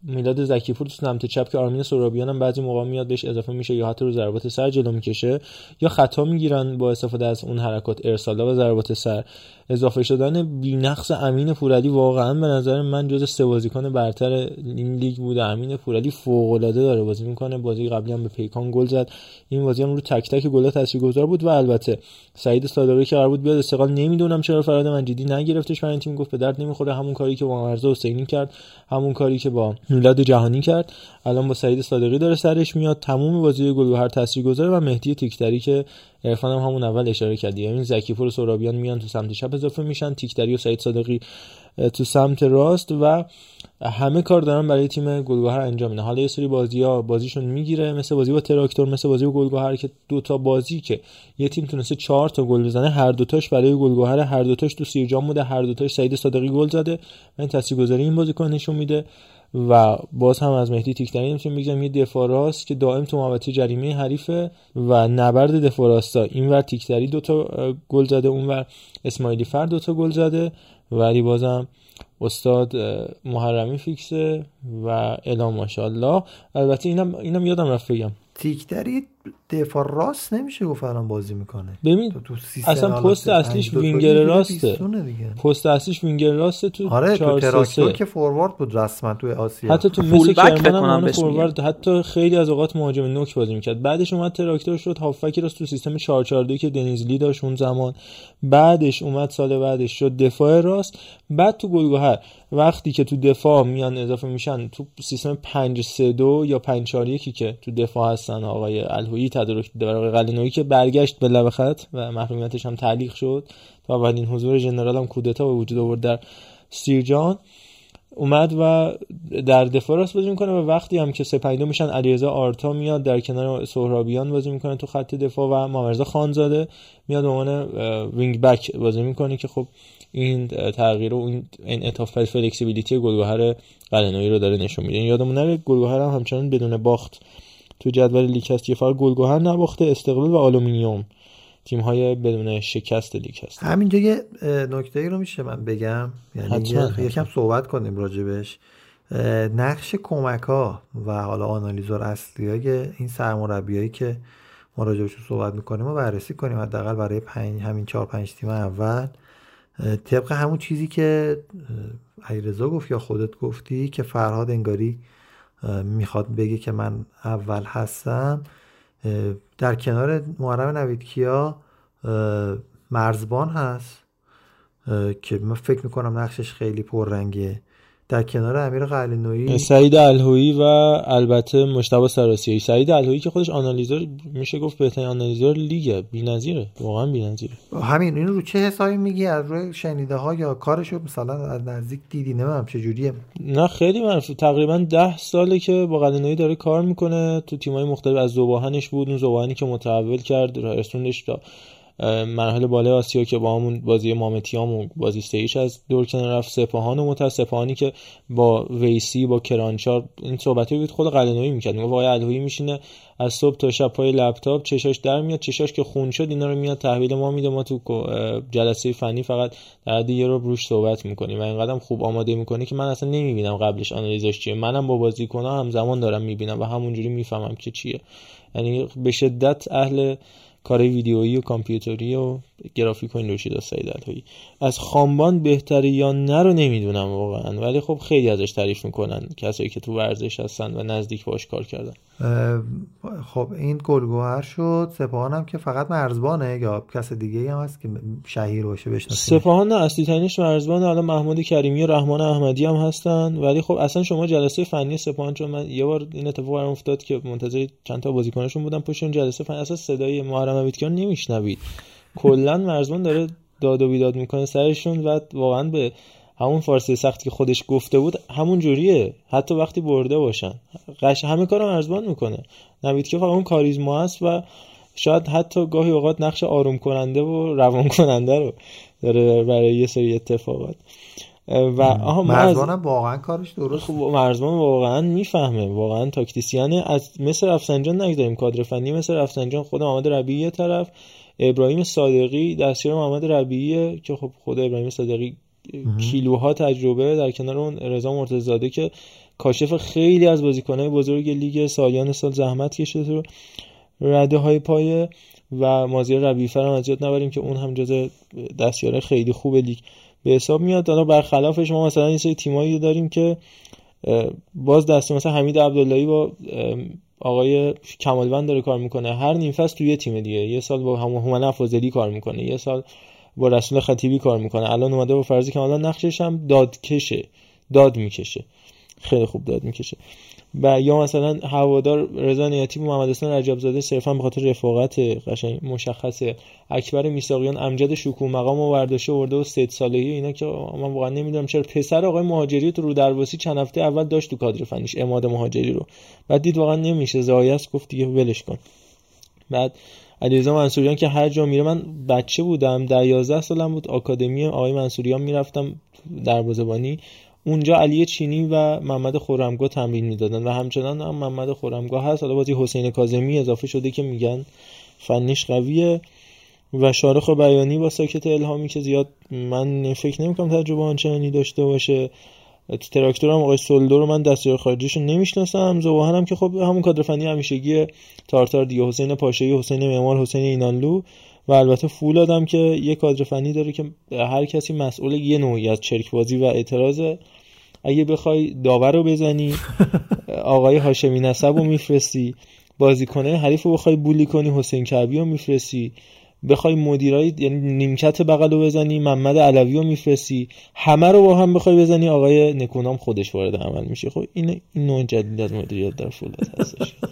میلاد زکیپور تو سمت چپ که آرمین سرابیان هم بعضی موقع میاد بهش اضافه میشه یا حتی رو ضربات سر جلو می‌کشه یا خطا می‌گیرن با استفاده از اون حرکات ارسالا و ضربات سر. اضافه شدن بینقص امین پورعلی واقعا به نظر من جز سه بازیکن برتر این لیگ بوده. امین پورعلی فوق العاده داره بازی می‌کنه. بازی قبلی هم به پیکان گل زد. این بازی هم رو تک تک گل تاثیرگذار بود و البته سعید صادقی که قرار بود بیاد استقلال نمی‌دونم چرا فراد منجدی نگرفتش این تیم گفت به درد نمی‌خوره. همون کاری که با مرزا حسینی کرد همون کاری که با میلاد جهانی کرد. الان با سعید صادقی داره سرش میاد تموم بازی گلگهر تاثیرگذار و مهدی تیکتری که عرفان هم همون اول اشاره کردی. یعنی زکیپور و سرابیان میان تو سمت چپ اضافه میشن تیکتری و سعید صادقی تو سمت راست و همه کار دارن برای تیم گلگهر انجام میدن. حالا یه سری بازی ها بازیشون می‌گیره مثل بازی با تراکتور مثل بازی با گلگهر که دو تا بازی که یه تیم تونسته چهار تا گل بزنه هر دوتاش برای گلگهر هر دوتاش تو سیرجان بوده هر دوتاش سعید صادقی گل زده. این تاثیرگذاری این بازیکن نشون میده. و باز هم از مهدی تیکتری می‌تونیم بگم یه دفاع راست که دائم تو محوطه جریمه حریفه و نبرد دفاع راستا. اینور تیکتری دوتا گل زده اونور اسماعیلی فر دوتا گل زده ولی بازم استاد محرمی فیکسه و الا ماشاءالله. البته اینم اینم یادم رفت بگم. تیکدری دفاع راست نمیشه گفت الان بازی می‌کنه. ببین تو اصلا پست اصلیش وینگر راسته. پست اصلیش وینگر راسته تو آره تو تراکتور که فوروارد بود رسما تو آسیا. حتی تو مس کرمان هم فوروارد حتی خیلی از اوقات مهاجم نوک بازی می‌کرد. بعدش اومد تراکتور شد هافبک راست تو سیستم 442 که دنیزلی داشت اون زمان. بعدش اومد سال بعدش شد دفاع راست. بعد تو گلگهر وقتی که تو دفاع میان اضافه میشن تو سیستم 5 3 2 یا 5 4 1 که تو دفاع هستن آقای الهویی تدارک برای قلنویی که برگشت به لب خط و محرومیتش هم تعلیق شد. تا اولین حضور ژنرال هم کودتا به وجود آورد در سیرجان. اومد و در دفاع راست بازی می‌کنه و وقتی هم که سپیدو میشن علیرضا آرتا میاد در کنار سهرابیان بازی می‌کنه تو خط دفاع و مامرزا خانزاده میاد به عنوان وینگ بک بازی می‌کنه که خب این تغییر و این انعطاف flexibility گلگهر قلعه‌نویی رو داره نشون میده. یادمون نره گلگهر هم همچنان بدون باخت تو جدول لیگ هست یه فقط گلگهر نباخته استقلال و آلومینیوم تیم های بدون شکست لیگ هست. همینجا یه نکته ای رو میشه من بگم. یعنی یکم صحبت کنیم راجبش. نقش کمک ها و حالا آنالیزور اصلی های این سرمربیایی که ما راجبشون صحبت می‌کنیم و بررسی کنیم حداقل برای پنج همین چهار پنج تیم اول. طبق همون چیزی که علیرضا گفت یا خودت گفتی که فرهاد انگاری می‌خواد بگه که من اول هستم در کنار محرم نویدکیا مرزبان هست که من فکر می‌کنم نقشش خیلی پررنگه. در کنار امیر قلنویی سعید الهویی و البته مشتبه سراسیایی سعید الهویی که خودش آنالیزور میشه گفت بهترین آنالیزور لیگه. بی‌نظیره. واقعا بی‌نظیره. همین اینو رو چه حسابی میگی؟ از روی شنیده ها یا کارشو مثلا از نزدیک دیدی؟ نمی‌دونم چه جوریه. نه خیلی معروفه تقریبا ده ساله که با قلنویی داره کار می‌کنه. تو تیمای مختلف از زباهنش بود. اون زباهنی که متحول کرد رسوندش مرحله بالای آسیا که با همون بازی مامتیام و بازی استیش از دور کنار رفت سپاهان و متاسفانی که با ویسی با کرانچار این صحبتی بود خود قلنویی می‌کرد. میگه الهویی میشینه از صبح تا شب پای لپتاپ چشاش در میاد چشاش که خون شد اینا رو میاد تحویل ما میده. ما تو جلسه فنی فقط در حد یه رو روش صحبت می‌کنیم. و اینقدر خوب آماده می‌کنه که من اصلا نمی‌بینم قبلش آنالیزش چیه. منم با بازیکن‌ها همزمان دارم می‌بینم و همونجوری می‌فهمم که چیه. یعنی به شدت اهل کار ویدیویی و کامپیوتری و گرافیک و این روشید سعید الهایی از خامبان بهتره یا نه رو نمی‌دونم واقعا ولی خب خیلی ازش تعریف می‌کنن کسایی که تو ورزش هستن و نزدیک باش کار کردن. خب این گلگوهر شد. سپاهان هم که فقط مرزبانه یا کس دیگه هم هست که شهیر باشه بشناسیم سپاهان اصلی ترینش مرزبانه. حالا محمود کریمی و رحمان احمدی هم هستن. ولی خب اصلا شما جلسه فنی سپاهان چون من یه بار این اتفاق برام افتاد که منتظر چند تا بازیکنشون بودم پشت اون جلسه فنی اصلا صدای محرم نمیشنوید. کلا مرزبان داره داد و بیداد می‌کنه سرشون و واقعا به همون فارسی سخت که خودش گفته بود همون جوریه. حتی وقتی برده باشن. قش همه کارو مرزبان می‌کنه. نوید که اون کاریزما است و شاید حتی گاهی اوقات نقش آروم کننده و روان کننده رو داره برای یه سری اتفاقات. و آها مرزبان واقعا کارش درست خب مرزبان واقعا می‌فهمه. واقعا تاکتیسیانه. از مثل افسنجان نگذاریم. کادر فنی مثل افسنجان. خود محمد ربیعی یه طرف. ابراهیم صادقی دستیار محمد ربیعی که خب خود ابراهیم صادقی کیلوها تجربه در کنار اون رضا مرتضزاده که کاشف خیلی از بازیکنهای بزرگ لیگ سالیان سال زحمت کشیده تو رده های پایه و مازیار ربیفر هم از یاد نبریم که اون هم جز دستیار خیلی خوب لیگ. به حساب میاد. حالا برخلافش ما مثلا یه سری تیمایی داریم که باز دست مثلا حمید عبداللهی با آقای کمالوند داره کار می‌کنه. هر نیم فصل توی تیم دیگه. یه سال با همون هومن افاضلی کار می‌کنه. یه سال با رسول خطیبی کار می‌کنه. الان اومده با فرضی که الان نقشش هم دادکشه. داد می‌کشه. خیلی خوب داد می‌کشه. و یا مثلا هوادار رضا نیاتی محمد حسین رجب زاده صرفا به خاطر رفاقت قشنگ مشخصه. اکبر میساقیان امجد شکوه مقام و ورداشه ورده و سید صالحی اینا که من واقعا نمی‌دونم چرا پسر آقای مهاجری تو رو درواسی چند هفته اول داشت تو کادر فنیش اماد مهاجری رو. بعد دید واقعا نمیشه زایس گفت دیگه ولش کن. بعد علیرضا منصوریان که هر جا میره من بچه بودم در 11 سالم بود آکادمی آقای منصوریان می‌رفتم دروازه‌بانی. اونجا علی چینی و محمد خورمگاه تمرین می‌دادن و همچنان هم محمد خورمگاه هست. حالا بازی حسین کاظمی اضافه شده که میگن فنیش قویه و شارخ بیانی با ساکت الهامی که زیاد من فکر نمی‌کنم تجربه آنچنانی داشته باشه. تو تراکتور هم آقای سولدو رو من دستیار خارجیش رو نمی‌شناسم. زواهن هم که خب همون کادر فنی همیشگی تارتار دیگه حسین پاشایی حسین معمار حسین اینانلو. و البته فولادم که یه کادر فنی داره که هر کسی مسئول یه نوعی از چرک بازی و اعتراضه. اگه بخوای داور رو بزنی آقای هاشمی نسب رو میفرستی. بازیکنه حریف رو بخوای بولی کنی حسین کربی رو میفرستی. بخوای مدیرای یعنی نیمکت بغل رو بزنی محمد علوی رو میفرستی. همه رو با هم بخوای بزنی آقای نکونام خودش وارد عمل میشه. خب این این نوع جدید از مدیریت در فولاد هستش.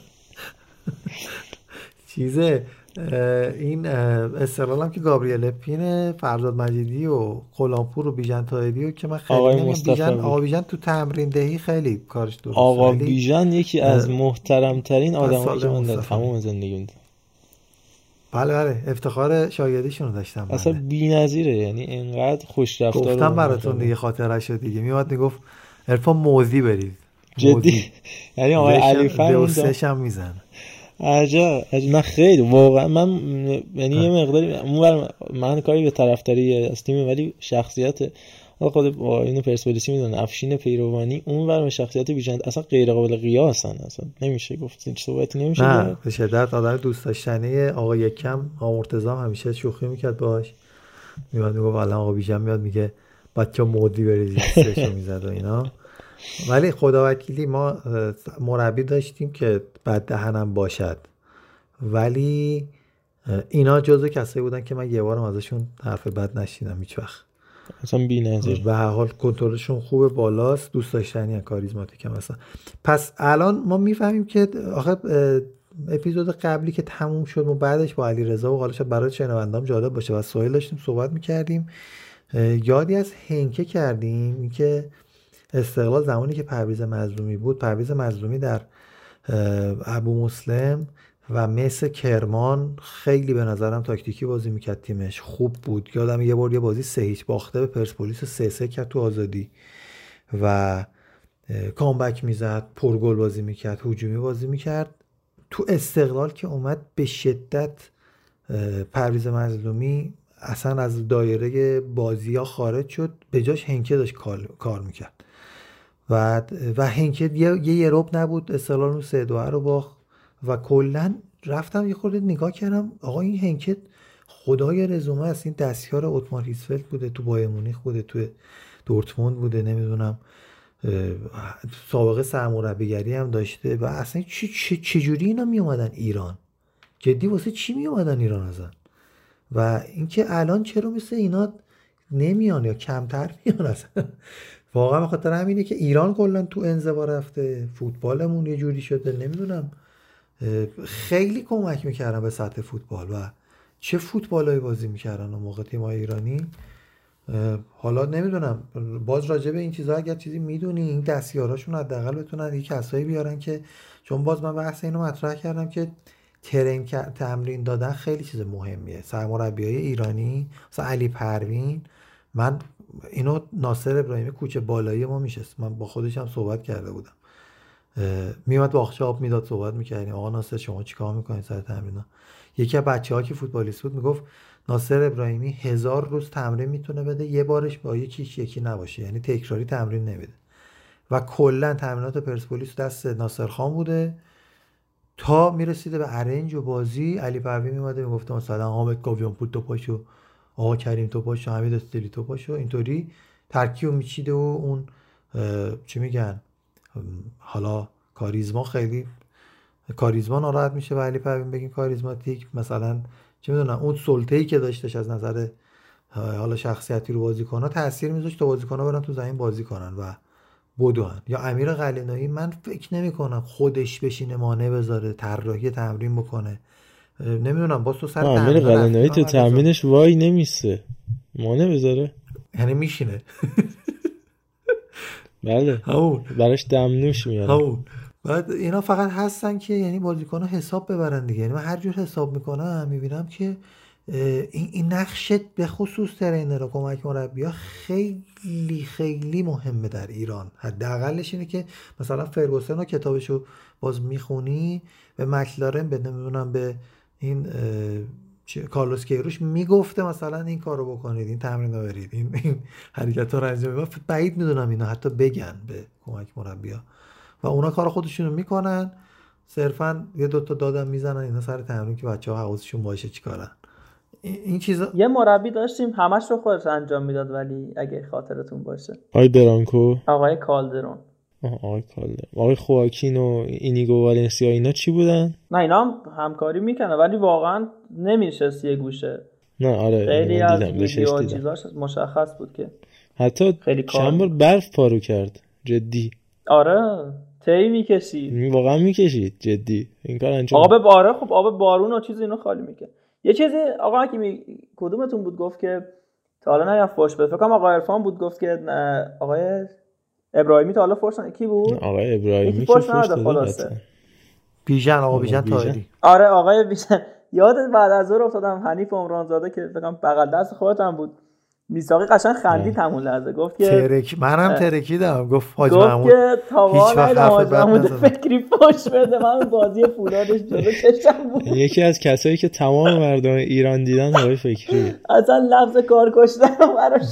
چیزه. این استقلال که گابریل پین فرزاد مجیدی و غلامپور و بیژن طاهری و که من خیلی بیژن آقا بیژن تو تمرین دهی خیلی کارش درست. آقا بیژن یکی از محترم ترین آدمایی که من در تمام زندگیم. بله بله. افتخار شاگردیشون رو داشتم اصلا بی‌نظیره. یعنی اینقدر خوش رفتار گفتم براتون دیگه خاطرش شد دیگه. میومد می‌گفت عرفان موزی برید جدی. یعنی آقای علی فهم هم می‌زنه. عجب نه خیلی واقعا من یعنی یه مقداری من کاری به طرفداری از تیم ولی شخصیت خود اینو پرسپولیسی می‌دونه افشین پیروانی اون ور شخصیت بیژن اصلا غیر قابل قیاسن اصلا نمیشه گفت. این صحبتی نمیشه نه به شدت آدم دوست داشتنی آقا یکم آقا مرتضی همیشه شوخی می‌کرد باش میاد می‌گفت الان آقا بیژن میاد میگه بچه مودی بریزی می‌زد و اینا. ولی خدا وکیلی ما مربی داشتیم که بد دهنم باشد. ولی اینا جزو کسایی بودن که من یه بارم ازشون حرف بد نشیدم هیچ وقت. اصلا بی نظر به هر حال کنترلشون خوبه بالاست دوست داشتنی کاریزماتیک هم مثلا پس الان ما می‌فهمیم که آخه اپیزود قبلی که تموم شد ما بعدش با علی رضا و حالا برای شنوندام جالب باشه و سوال داشتیم صحبت می‌کردیم. یادی از هنکه کردیم اینکه استقلال زمانی که پرویز مظلومی بود پرویز مظلومی در ابو مسلم و مس کرمان خیلی به نظرم تاکتیکی بازی می‌کرد تیمش. خوب بود. یادم یه بار یه بازی سه هیچ باخته به پرسپولیس سه سه کرد تو آزادی. و comeback می‌زد پرگل بازی می‌کرد هجومی بازی می‌کرد. تو استقلال که اومد به شدت پرویز مظلومی اصلا از دایره بازی ها خارج شد. به جاش هنکه داشت کار می‌کرد. و و هنکه یه یه یروب نبود استقلال اون سه دوه رو باخت. و کلا رفتم یه خورده نگاه کردم آقا این هنکه خدای رزومه است این دستیار اوتمار هیسفلد بوده تو بایر مونیخ بوده تو دورتموند بوده نمی‌دونم سابقه سرمربیگری هم داشته. و اصلا چی چی چجوری اینا می اومدن ایران؟ جدی واسه چی می اومدن ایران ازن؟ و اینکه الان چرا مثل اینا نمیان یا کمتر میان اصلا واقعا به خاطر همینه که ایران کلا تو انزوا رفته فوتبالمون یه جوری شده نمی‌دونم. خیلی کمک می‌کردن به سطح فوتبال و چه فوتبالایی بازی می‌کردن اون موقع تیمای ایرانی؟ حالا نمی‌دونم. باز راجع به این چیزها اگر چیزی می‌دونی این دستیاراشون حداقل بتونن یه کسایی بیارن که چون باز من بحث اینو مطرح کردم که ترین تمرین دادن خیلی چیز مهمیه. سرمربیای ایرانی مثلا علی پروین. من اینو ناصر ابراهیمی کوچه بالایی ما میشست. من با خودش هم صحبت کرده بودم. میومد باخچه آب می‌داد صحبت می‌کردیم. آقا ناصر شما چیکار می‌کنید سر تمرین یکی از بچه ها که فوتبالیست بود می‌گفت ناصر ابراهیمی هزار روز تمرین می‌تونه بده یه بارش با یکیش یکی نباشه. یعنی تکراری تمرین نمیده. و کلا تمرینات پرسپولیس دست ناصر خان بوده. تا می‌رسیده به ارنج و بازی علی پروین میومده می‌گفته مثلا حامد گاویان پوت تو پاشو. آقا کریم تو پاشو حمید استلی تو پاشو اینطوری ترکیب میچیده و اون چی میگن؟ حالا کاریزما خیلی کاریزما ناراحت میشه و علی پروین بگیم کاریزماتیک مثلا چه می‌دونم اون سلطه‌ای که داشتش از نظر حالا شخصیتی رو بازیکن ها تاثیر میذاشت تا بازیکن برن تو زمین بازی کنن و بدون یا امیر قلنایی من فکر نمی کنم خودش بشینه مانع بذاره طراحی تمرین بکنه. نمی‌دونم باز تو سر امیر قلنایی تو تمرینش وای نمیسته مانع بذاره. یعنی میشینه. بله. همون. براش دمنوش میاد همون. بعد اینا فقط هستن که یعنی بازیکن ها حساب ببرن دیگه. یعنی من هر جور حساب می‌کنم می‌بینم که این, این نقشت به خصوص ترینر و کمک مربی خیلی خیلی مهمه در ایران. حداقلش اینه که مثلا فرگوسن کتابشو باز می‌خونی به مکلارن به نمی‌دونم به این کارلوس کیروش می‌گفته مثلا این کارو بکنید این تمرین رو برید این, این حرکت رو انجام بدید. بعید می‌دونم اینا حتی بگن به کمک مربیا و اونا کار خودشونو می‌کنن. صرفا یه دوتا دادم می‌زنن اینا سر تمرین که بچه ها حواسشون باشه چیکارن این چیزا یه مربی داشتیم همش رو خودش انجام می‌داد ولی اگه خاطرتون باشه. آقای برانکو آقای کالدرون. آقای کالدرون آقای خواکین و اینیگو والنسیا اینا چی بودن؟ نه اینا هم همکاری می‌کنه ولی واقعا نمیشست یه گوشه. نه آره خیلی از ویدیو چیزاش مشخص بود که حتی خیلی چند بار برف پارو کرد جدی. آره تی می‌کشید. واقعا می‌کشید جدی. این کار انجام آب باره خب آب بارون و چیز اینو خالی می‌کنه یه چیزی آقا حکیمی کدومتون بود گفت که تا حالا فوش بده؟ فکر کنم آقا عرفان بود گفت که آقای ابراهیمی تا حالا فوش کی بود؟ آقای ابراهیمی فوش نداد خلاصه. بیژن آقا بیژن تایری آره آقای بیژن. یادت بعد از ظهر افتادم حنیف عمرانزاده که فکر بغل دست خودت بود. میساقی قشنگ خندید همون لحظه. گفت که ترک منم ترکیدم گفت حاج گفت محمود که تاوان حاج محمود فکری پشت بده. من بازی فولادش جلو چشم بود یکی از کسایی که تمام مردم ایران دیدن های فکری. اصلا لفظ کار کشتن براش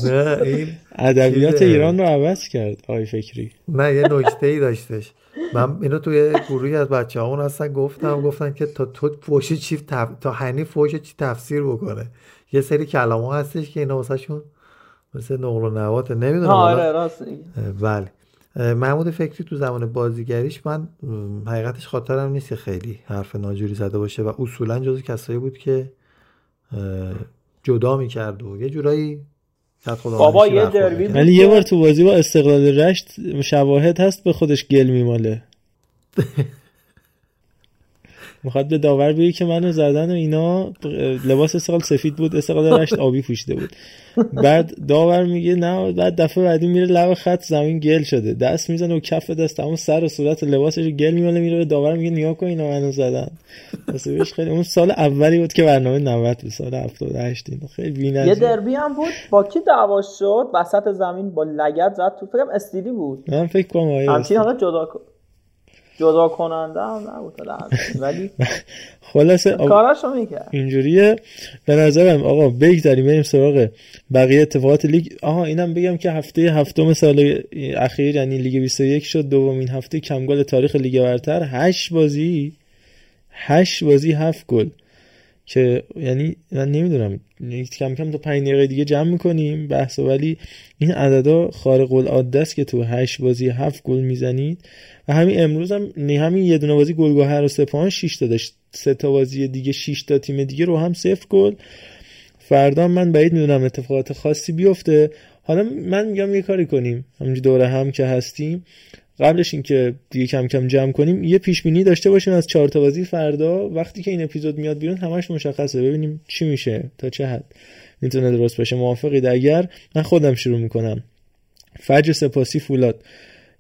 ادبیات ایران رو عوض کرد آقای فکری. نه یه نکته ای داشتش. من اینو توی گروهی از بچه همون هستن گفتم گفتن که تا تو فوش چی تف... تا هنی فوش چی تفسیر بکنه. یه سری کلام ها هستش که اینا واسه شون مثل نقل و نوات نمی‌دونم آره راست بله. محمود فکری تو زمان بازیگریش من حقیقتش خاطرم نیست که خیلی حرف ناجوری زده باشه و اصولا جزو کسایی بود که جدا می‌کرد و یه جورایی بابا یه کرد. ولی یه بار تو بازی با استقلال رشت شواهد هست به خودش گل میماله می‌خواد به داور بگه که منو زدن و اینا لباس استقلال سفید بود استقلال رشت آبی پوشیده بود. بعد داور میگه نه بعد دفعه بعدی میره لب خط زمین گل شده. دست می‌زنه و کف دست اون سر و صورت لباسش گل میماله میره به داور میگه نگاه کن اینا منو زدن. تصویرش خیلی اون سال اولی بود که برنامه 90 بود سال 78 اینا. خیلی یه بی‌نظیر دربی هم بود. با کی دعوا شد؟ وسط زمین با لگت زد تو فکرم استیلی بود. من فکر کنم آیه همچین حالا جدا جدا کننده هم نبود. ولی خلاصه آقا- کاراشو می‌کرد. اینجوریه. به نظرم آقا بگذاریم بریم سراغ بقیه اتفاقات لیگ. آها اینم بگم که هفته هفتم سال اخیر یعنی لیگ 21 شد دومین هفته کم گل تاریخ لیگ برتر. هشت بازی هشت بازی هفت گل. که یعنی من نمی‌دونم کم کم تا پنج دقیقه دیگه جمع می‌کنیم بحث ولی این عددا خارق العاده است که تو هشت بازی هفت گل می‌زنید. و همین امروز هم همین یه دونه بازی گلگهر و سپاهان 6 تا داشت. سه تا بازی دیگه 6 تا تیم دیگه رو هم صفر گل. فردا من بعید می‌دونم اتفاقات خاصی بیفته. حالا من میگم یه کاری کنیم. همینجور دوره هم که هستیم. قبلش اینکه دیگه کم کم جمع کنیم یه پیش بینی داشته باشیم از چهار تا بازی فردا. وقتی که این اپیزود میاد بیرون همش مشخصه. ببینیم چی میشه تا چه حد. می‌تونه درست باشه. موافقید؟ اگر من خودم شروع می‌کنم. فجر سپاسی فولاد.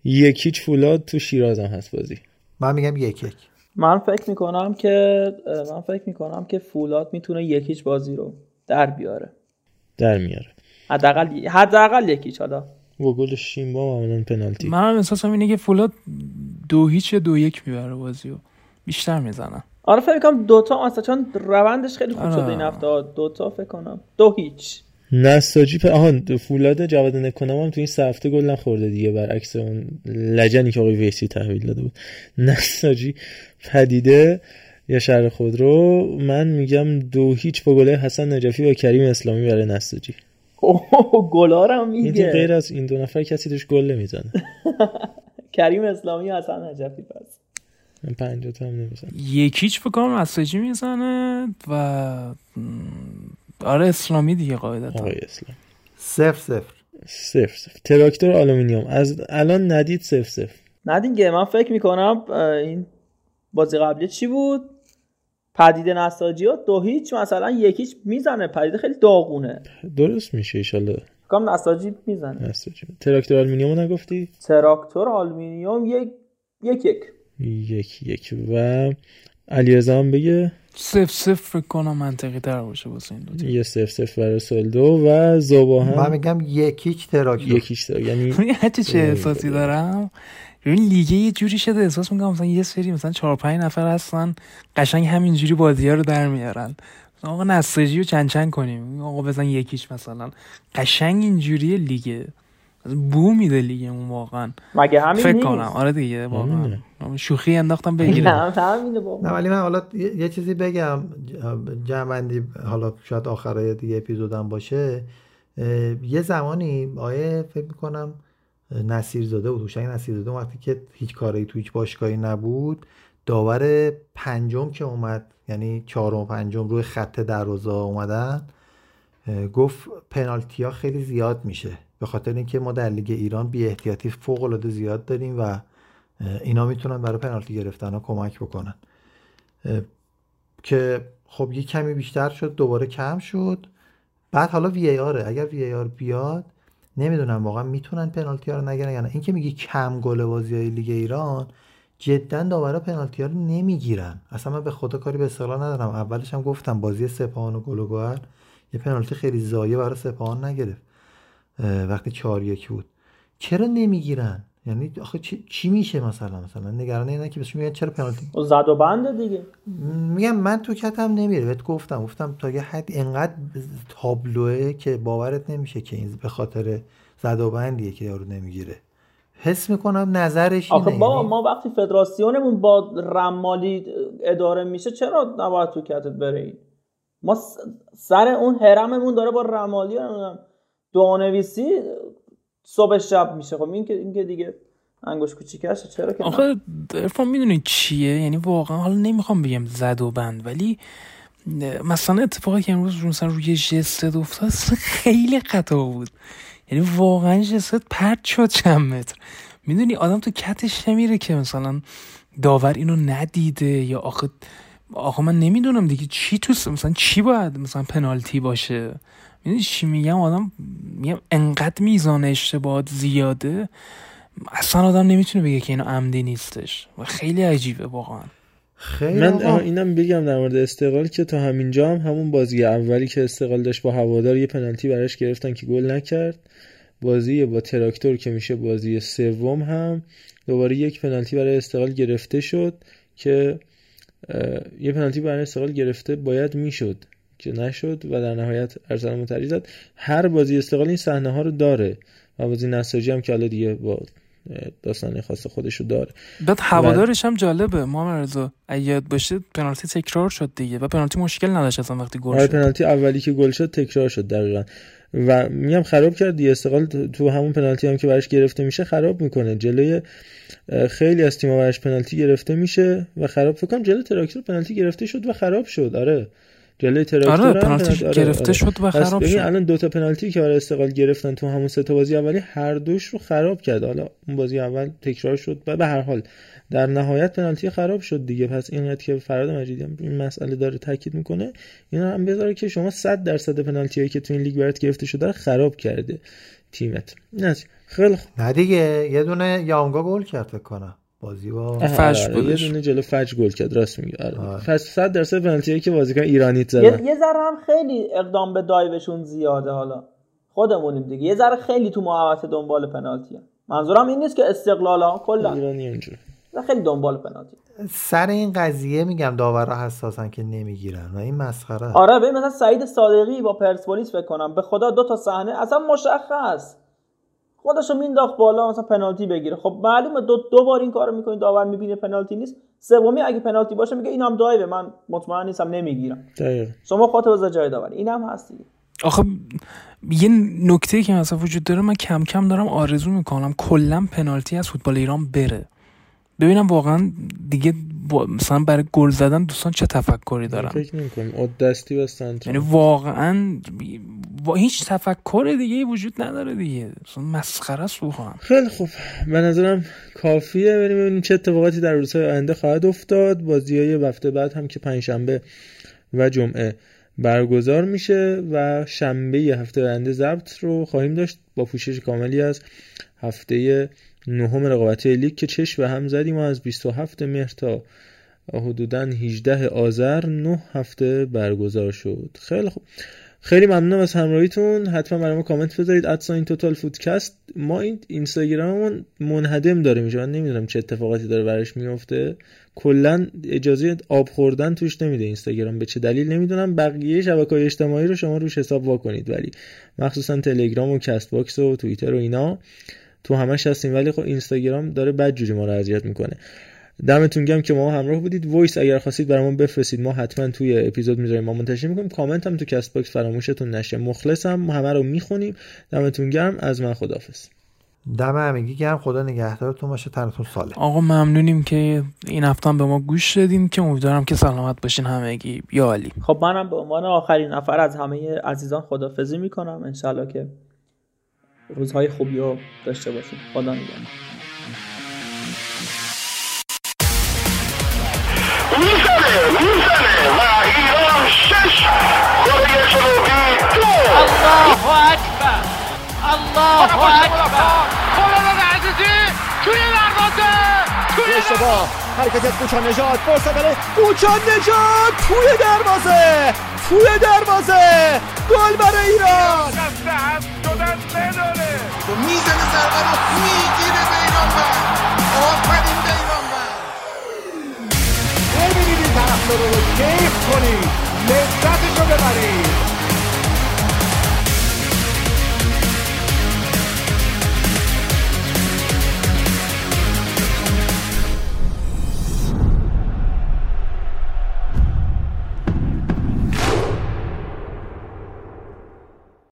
یک هیچ فولاد تو شیراز هم هست بازی. من میگم یک یک. من فکر می‌کنم که من فکر می‌کنم که فولاد می‌تونه یکیچ بازی رو در بیاره. در میاره. حداقل حداقل یکیچ حالا. با گل شیمبا معمولا پنالتی. من هم احساسم اینه که فولاد دو هیچ دو یک می‌بره بازی و بیشتر می‌زنن آره فکر می‌کنم دوتا اصلا چون روندش خیلی خوب آره. شده این هفته. دوتا فکر کنم. دو هیچ. نساجی پ... آها فولاد جواد نکنم هم تو این سه هفته گل نخورده دیگه. برعکس اون لجنی که آقای ویسی تحویل داده بود. نساجی پدیده یا شهر خود رو من میگم دو هیچ با گله حسن نجفی و کریم اسلامی برای نساجی. اوه گلارم این تیم غیر میگه از این دو نفر کسی توش گل نمی‌زنه. کریم اسلامی و حسن نجفی پس من پنجاه تا هم نمی‌زنم. یکیچ بکنم نساجی می‌زنه و آره اسلامی دیگه قاعدتا. آقای اسلام صفر صفر. صفر صفر. تراکتور آلومینیوم. از الان ندید صفر صفر. نه دیگه من فکر می‌کنم این بازی قبلی چی بود؟ پدیده نساجی ها دو هیچ مثلا یکیچ می‌زنه. پدیده خیلی داغونه. درست میشه ایشالله کام نساجی می‌زنه. نساجی. تراکتور آلومینیوم رو نگفتی؟ تراکتور آلومینیوم یک یک یک. یک یک. و علیرضا هم بگه صفر صفر فکر کنم منطقی تر باشه واسه این دو یه صفر صفر برای سولدو و زوبا من میگم یکیچ تراکتور یکیش داره یعنی حتی چه احساسی دارم. ببین لیگه یه جوری شده احساس می‌کنم مثلا یه سری مثلا چهار پنج نفر هستن قشنگ همینجوری بازی ها رو در میارن. آقا نساجی رو چند چند کنیم؟ آقا بزن یکیش مثلا. قشنگ اینجوری لیگه. بو میده لیگه اون واقعا. مگه همین فکر نیست؟ کنم. آره دیگه واقعا. شوخی انداختم نه بگیرم نه ولی من حالا یه چیزی بگم. جمعندی حالا شاید آخرای دیگه اپیزودم باشه. یه زمانی آیه فکر می‌کنم نصیر زاده بود. هوشنگ نصیر زاده وقتی که هیچ کاری تو هیچ باشگاهی نبود داور پنجم که اومد یعنی چهارم و پنجم روی خط دروازه اومدن گفت پنالتی ها خیلی زیاد میشه. به خاطر اینکه ما در لیگ ایران بی احتیاطی فوق العاده زیاد داریم و اینا می‌تونن برای پنالتی گرفتن ها کمک بکنن. که خب یه کمی بیشتر شد دوباره کم شد. بعد حالا وی ای آره اگر وی ای آر بیاد نمی‌دونم واقعا می‌تونن پنالتی ها رو نگیرن یا نه این که میگی کم گل بازی های لیگ ایران جدا داورا پنالتی ها رو نمی‌گیرن. اصلا من به خدا کاری به اصطلاح ندارم. اولش هم گفتم بازی سپاهان و گل و گوهر یه پنالتی خیلی ضایع برای سپاهان نگرفت. وقتی چهار یک بود. چرا نمی‌گیرن؟ یعنی آخه چی, چی میشه مثلا؟ مثلا نگران اینه که بهش میگن چرا پنالتی و زد و بنده دیگه. میگم من تو کتم نمیره. بهت گفتم. گفتم تا یه حد انقدر تابلوه که باورت نمیشه که این به خاطر زد و بندیه که یارو نمی‌گیره. حس می‌کنم نظرش اینه. آخه با یعنی- ما وقتی فدراسیونمون با رمالی اداره میشه چرا نباید تو کتت بره ما سر اون حرممون داره با رمالی دعانویسی صبح شب میشه. خب این که این که دیگه انگوش کوچیکشه چرا که؟ آخه ارفان می‌دونی چیه؟ یعنی واقعا حالا نمی‌خوام بگم زد و بند ولی مثلا اتفاقی که امروز مثلا روی جست افتاد خیلی خطا بود. یعنی واقعا جست پرت شد چند متر می‌دونی آدم تو کتش نمیره که مثلا داور اینو ندیده یا آخه آخه من نمی‌دونم دیگه چی تو مثلا چی باید مثلا پنالتی باشه؟ می‌دونی چی میگم؟ آدم میگم انقدر میزان اشتباهات زیاده اصلا آدم نمی‌تونه بگه که اینو عمدی نیستش و خیلی عجیبه واقعا. خیلی من آقا. اینم بگم در مورد استقلال که تا همینجا هم همون بازی اولی که استقلال داشت با هوادار یه پنالتی براش گرفتن که گل نکرد. بازی با تراکتور که میشه بازی سوم هم دوباره یک پنالتی برای استقلال گرفته شد که یه پنالتی برای استقلال گرفته باید می‌شد. که نشد و در نهایت ارسلان متری زد هر بازی استقلال این صحنه ها رو داره و بازی نساجی هم که حالا دیگه با داستان خاص خودش رو داره. بعد هوادارش هم جالبه. محمد رضا یاد باشه پنالتی تکرار شد دیگه و پنالتی مشکل نداشت اصلا وقتی گل آره شد. پنالتی اولی که گل شد تکرار شد دقیقا. و میگم خراب کرد دیگه. استقلال تو همون پنالتی هم که براش گرفته میشه خراب می‌کنه. جلوی خیلی از تیم‌ها براش پنالتی گرفته میشه و خراب. فکر کنم جلوی تراکتور پنالتی گرفته شد و خراب شد. آره. جلوی تراکتور آره هم پنالتی آره، گرفته آره. شد و خراب ببین شد. الان دوتا پنالتی که برای استقلال گرفتن تو همون سه تا بازی اولی هر دوش رو خراب کرد. حالا اون بازی اول تکرار شد و به هر حال در نهایت پنالتی خراب شد دیگه. پس اینقدر که فراد مجیدی هم این مسئله داره تاکید می‌کنه. اینا هم بذاره که شما 100 درصد پنالتی هایی که تو این لیگ برات گرفته شده رو خراب کرده تیمت. نه خیلی خوب. نه دیگه یه دونه یانگا گل کرد فکر کنم. بازی با فجر آره،. بودش. یه دونه جلو فجر گل کرد راست میگه آره. پس 100 درصد پنالتی که بازیکن ایرانیت زدن یه, یه ذره هم خیلی اقدام به دایوشون زیاده حالا خودمونیم دیگه یه ذره خیلی تو محوطه دنبال پنالتی هم. منظورم این نیست که استقلال ها کلا ایرانی اینجور خیلی دنبال پنالتی سر این قضیه میگم داورا حساسن که نمی‌گیرن و این مسخره. آره ببین مثلا سعید صادقی با پرسپولیس فکر کنم به خدا دو تا صحنه اصلا مشخص خودشو مینداخت بالا مثلا پنالتی بگیره. خب معلومه دو دو بار این کارو می‌کنی داور می‌بینه پنالتی نیست. سومی اگه پنالتی باشه میگه اینم دایوه من مطمئن نیستم نمی‌گیرم. دقیقا. شما خودت بذار جای داور اینم هست دیگه. آخه یه نکته که مثلا وجود داره من کم کم دارم آرزو می‌کنم کلا پنالتی از فوتبال ایران بره. ببینم واقعا دیگه با- مثلا برای گل زدن دوستان چه تفکری دارن؟ فکر نمی‌کنم. دستی بستن تو. یعنی واقعا با هیچ تفکر دیگه وجود نداره دیگه. مثلا مسخره است واقعا. خیلی خوب. به نظرم کافیه. بریم ببینیم چه اتفاقاتی در روزهای آینده خواهد افتاد. بازی های هفته بعد هم که پنجشنبه و جمعه برگزار میشه و شنبه هفته آینده ضبط رو خواهیم داشت. با پوشش کاملی از هفته نهم رقابتی لیگ که چشم به هم زدیم و از 27 مهر تا حدودا 18 آذر نه هفته برگزار شد. خیلی خوب. خیلی ممنونم از همراهیتون. حتما برای ما کامنت بذارید. ادساین توتال فودکست ما این اینستاگراممون منهدم داره میشه. من نمی‌دونم چه اتفاقاتی داره براش میفته کلا اجازه آب خوردن توش نمیده اینستاگرام. به چه دلیل نمی‌دونم. بقیه شبکه‌های اجتماعی رو شما روش حساب واکنید. ولی مخصوصا تلگرام و Castbox و توییتر و اینا. تو همش هستیم ولی خب اینستاگرام داره بدجوری ما رو اذیت می‌کنه. دمتون گرم که ما همراه بودید. voice اگر خواستید برامون بفرستید. ما حتما توی اپیزود می‌ذاریم. ما منتشر می‌کنیم. کامنت هم تو Castbox فراموشتون نشه. مخلصم همه رو می‌خونیم. دمتون گرم. از من خدافظ دم همگی گرم. خدا نگهدارتون باشه. تنتون سالم. آقا ممنونیم که این هفته به ما گوش دادین که امیدوارم که سلامت باشین همگی. یا علی. خب منم به عنوان آخرین نفر از همه عزیزان خدافزی می‌کنم. انشالله که روزهای خوبی رو داشته باشیم خدا نگهدار الله اکبر الله اکبر توی دروازه حرکت نجات فرصت نجات توی دروازه توی دروازه گل برای ایران دست حذف شدن بداره می‌زنه ضربه رو می‌گیره بیرانوند آفرین بیرانوند ببینید این طرفدارا رو کیف کنید لذتشو ببرید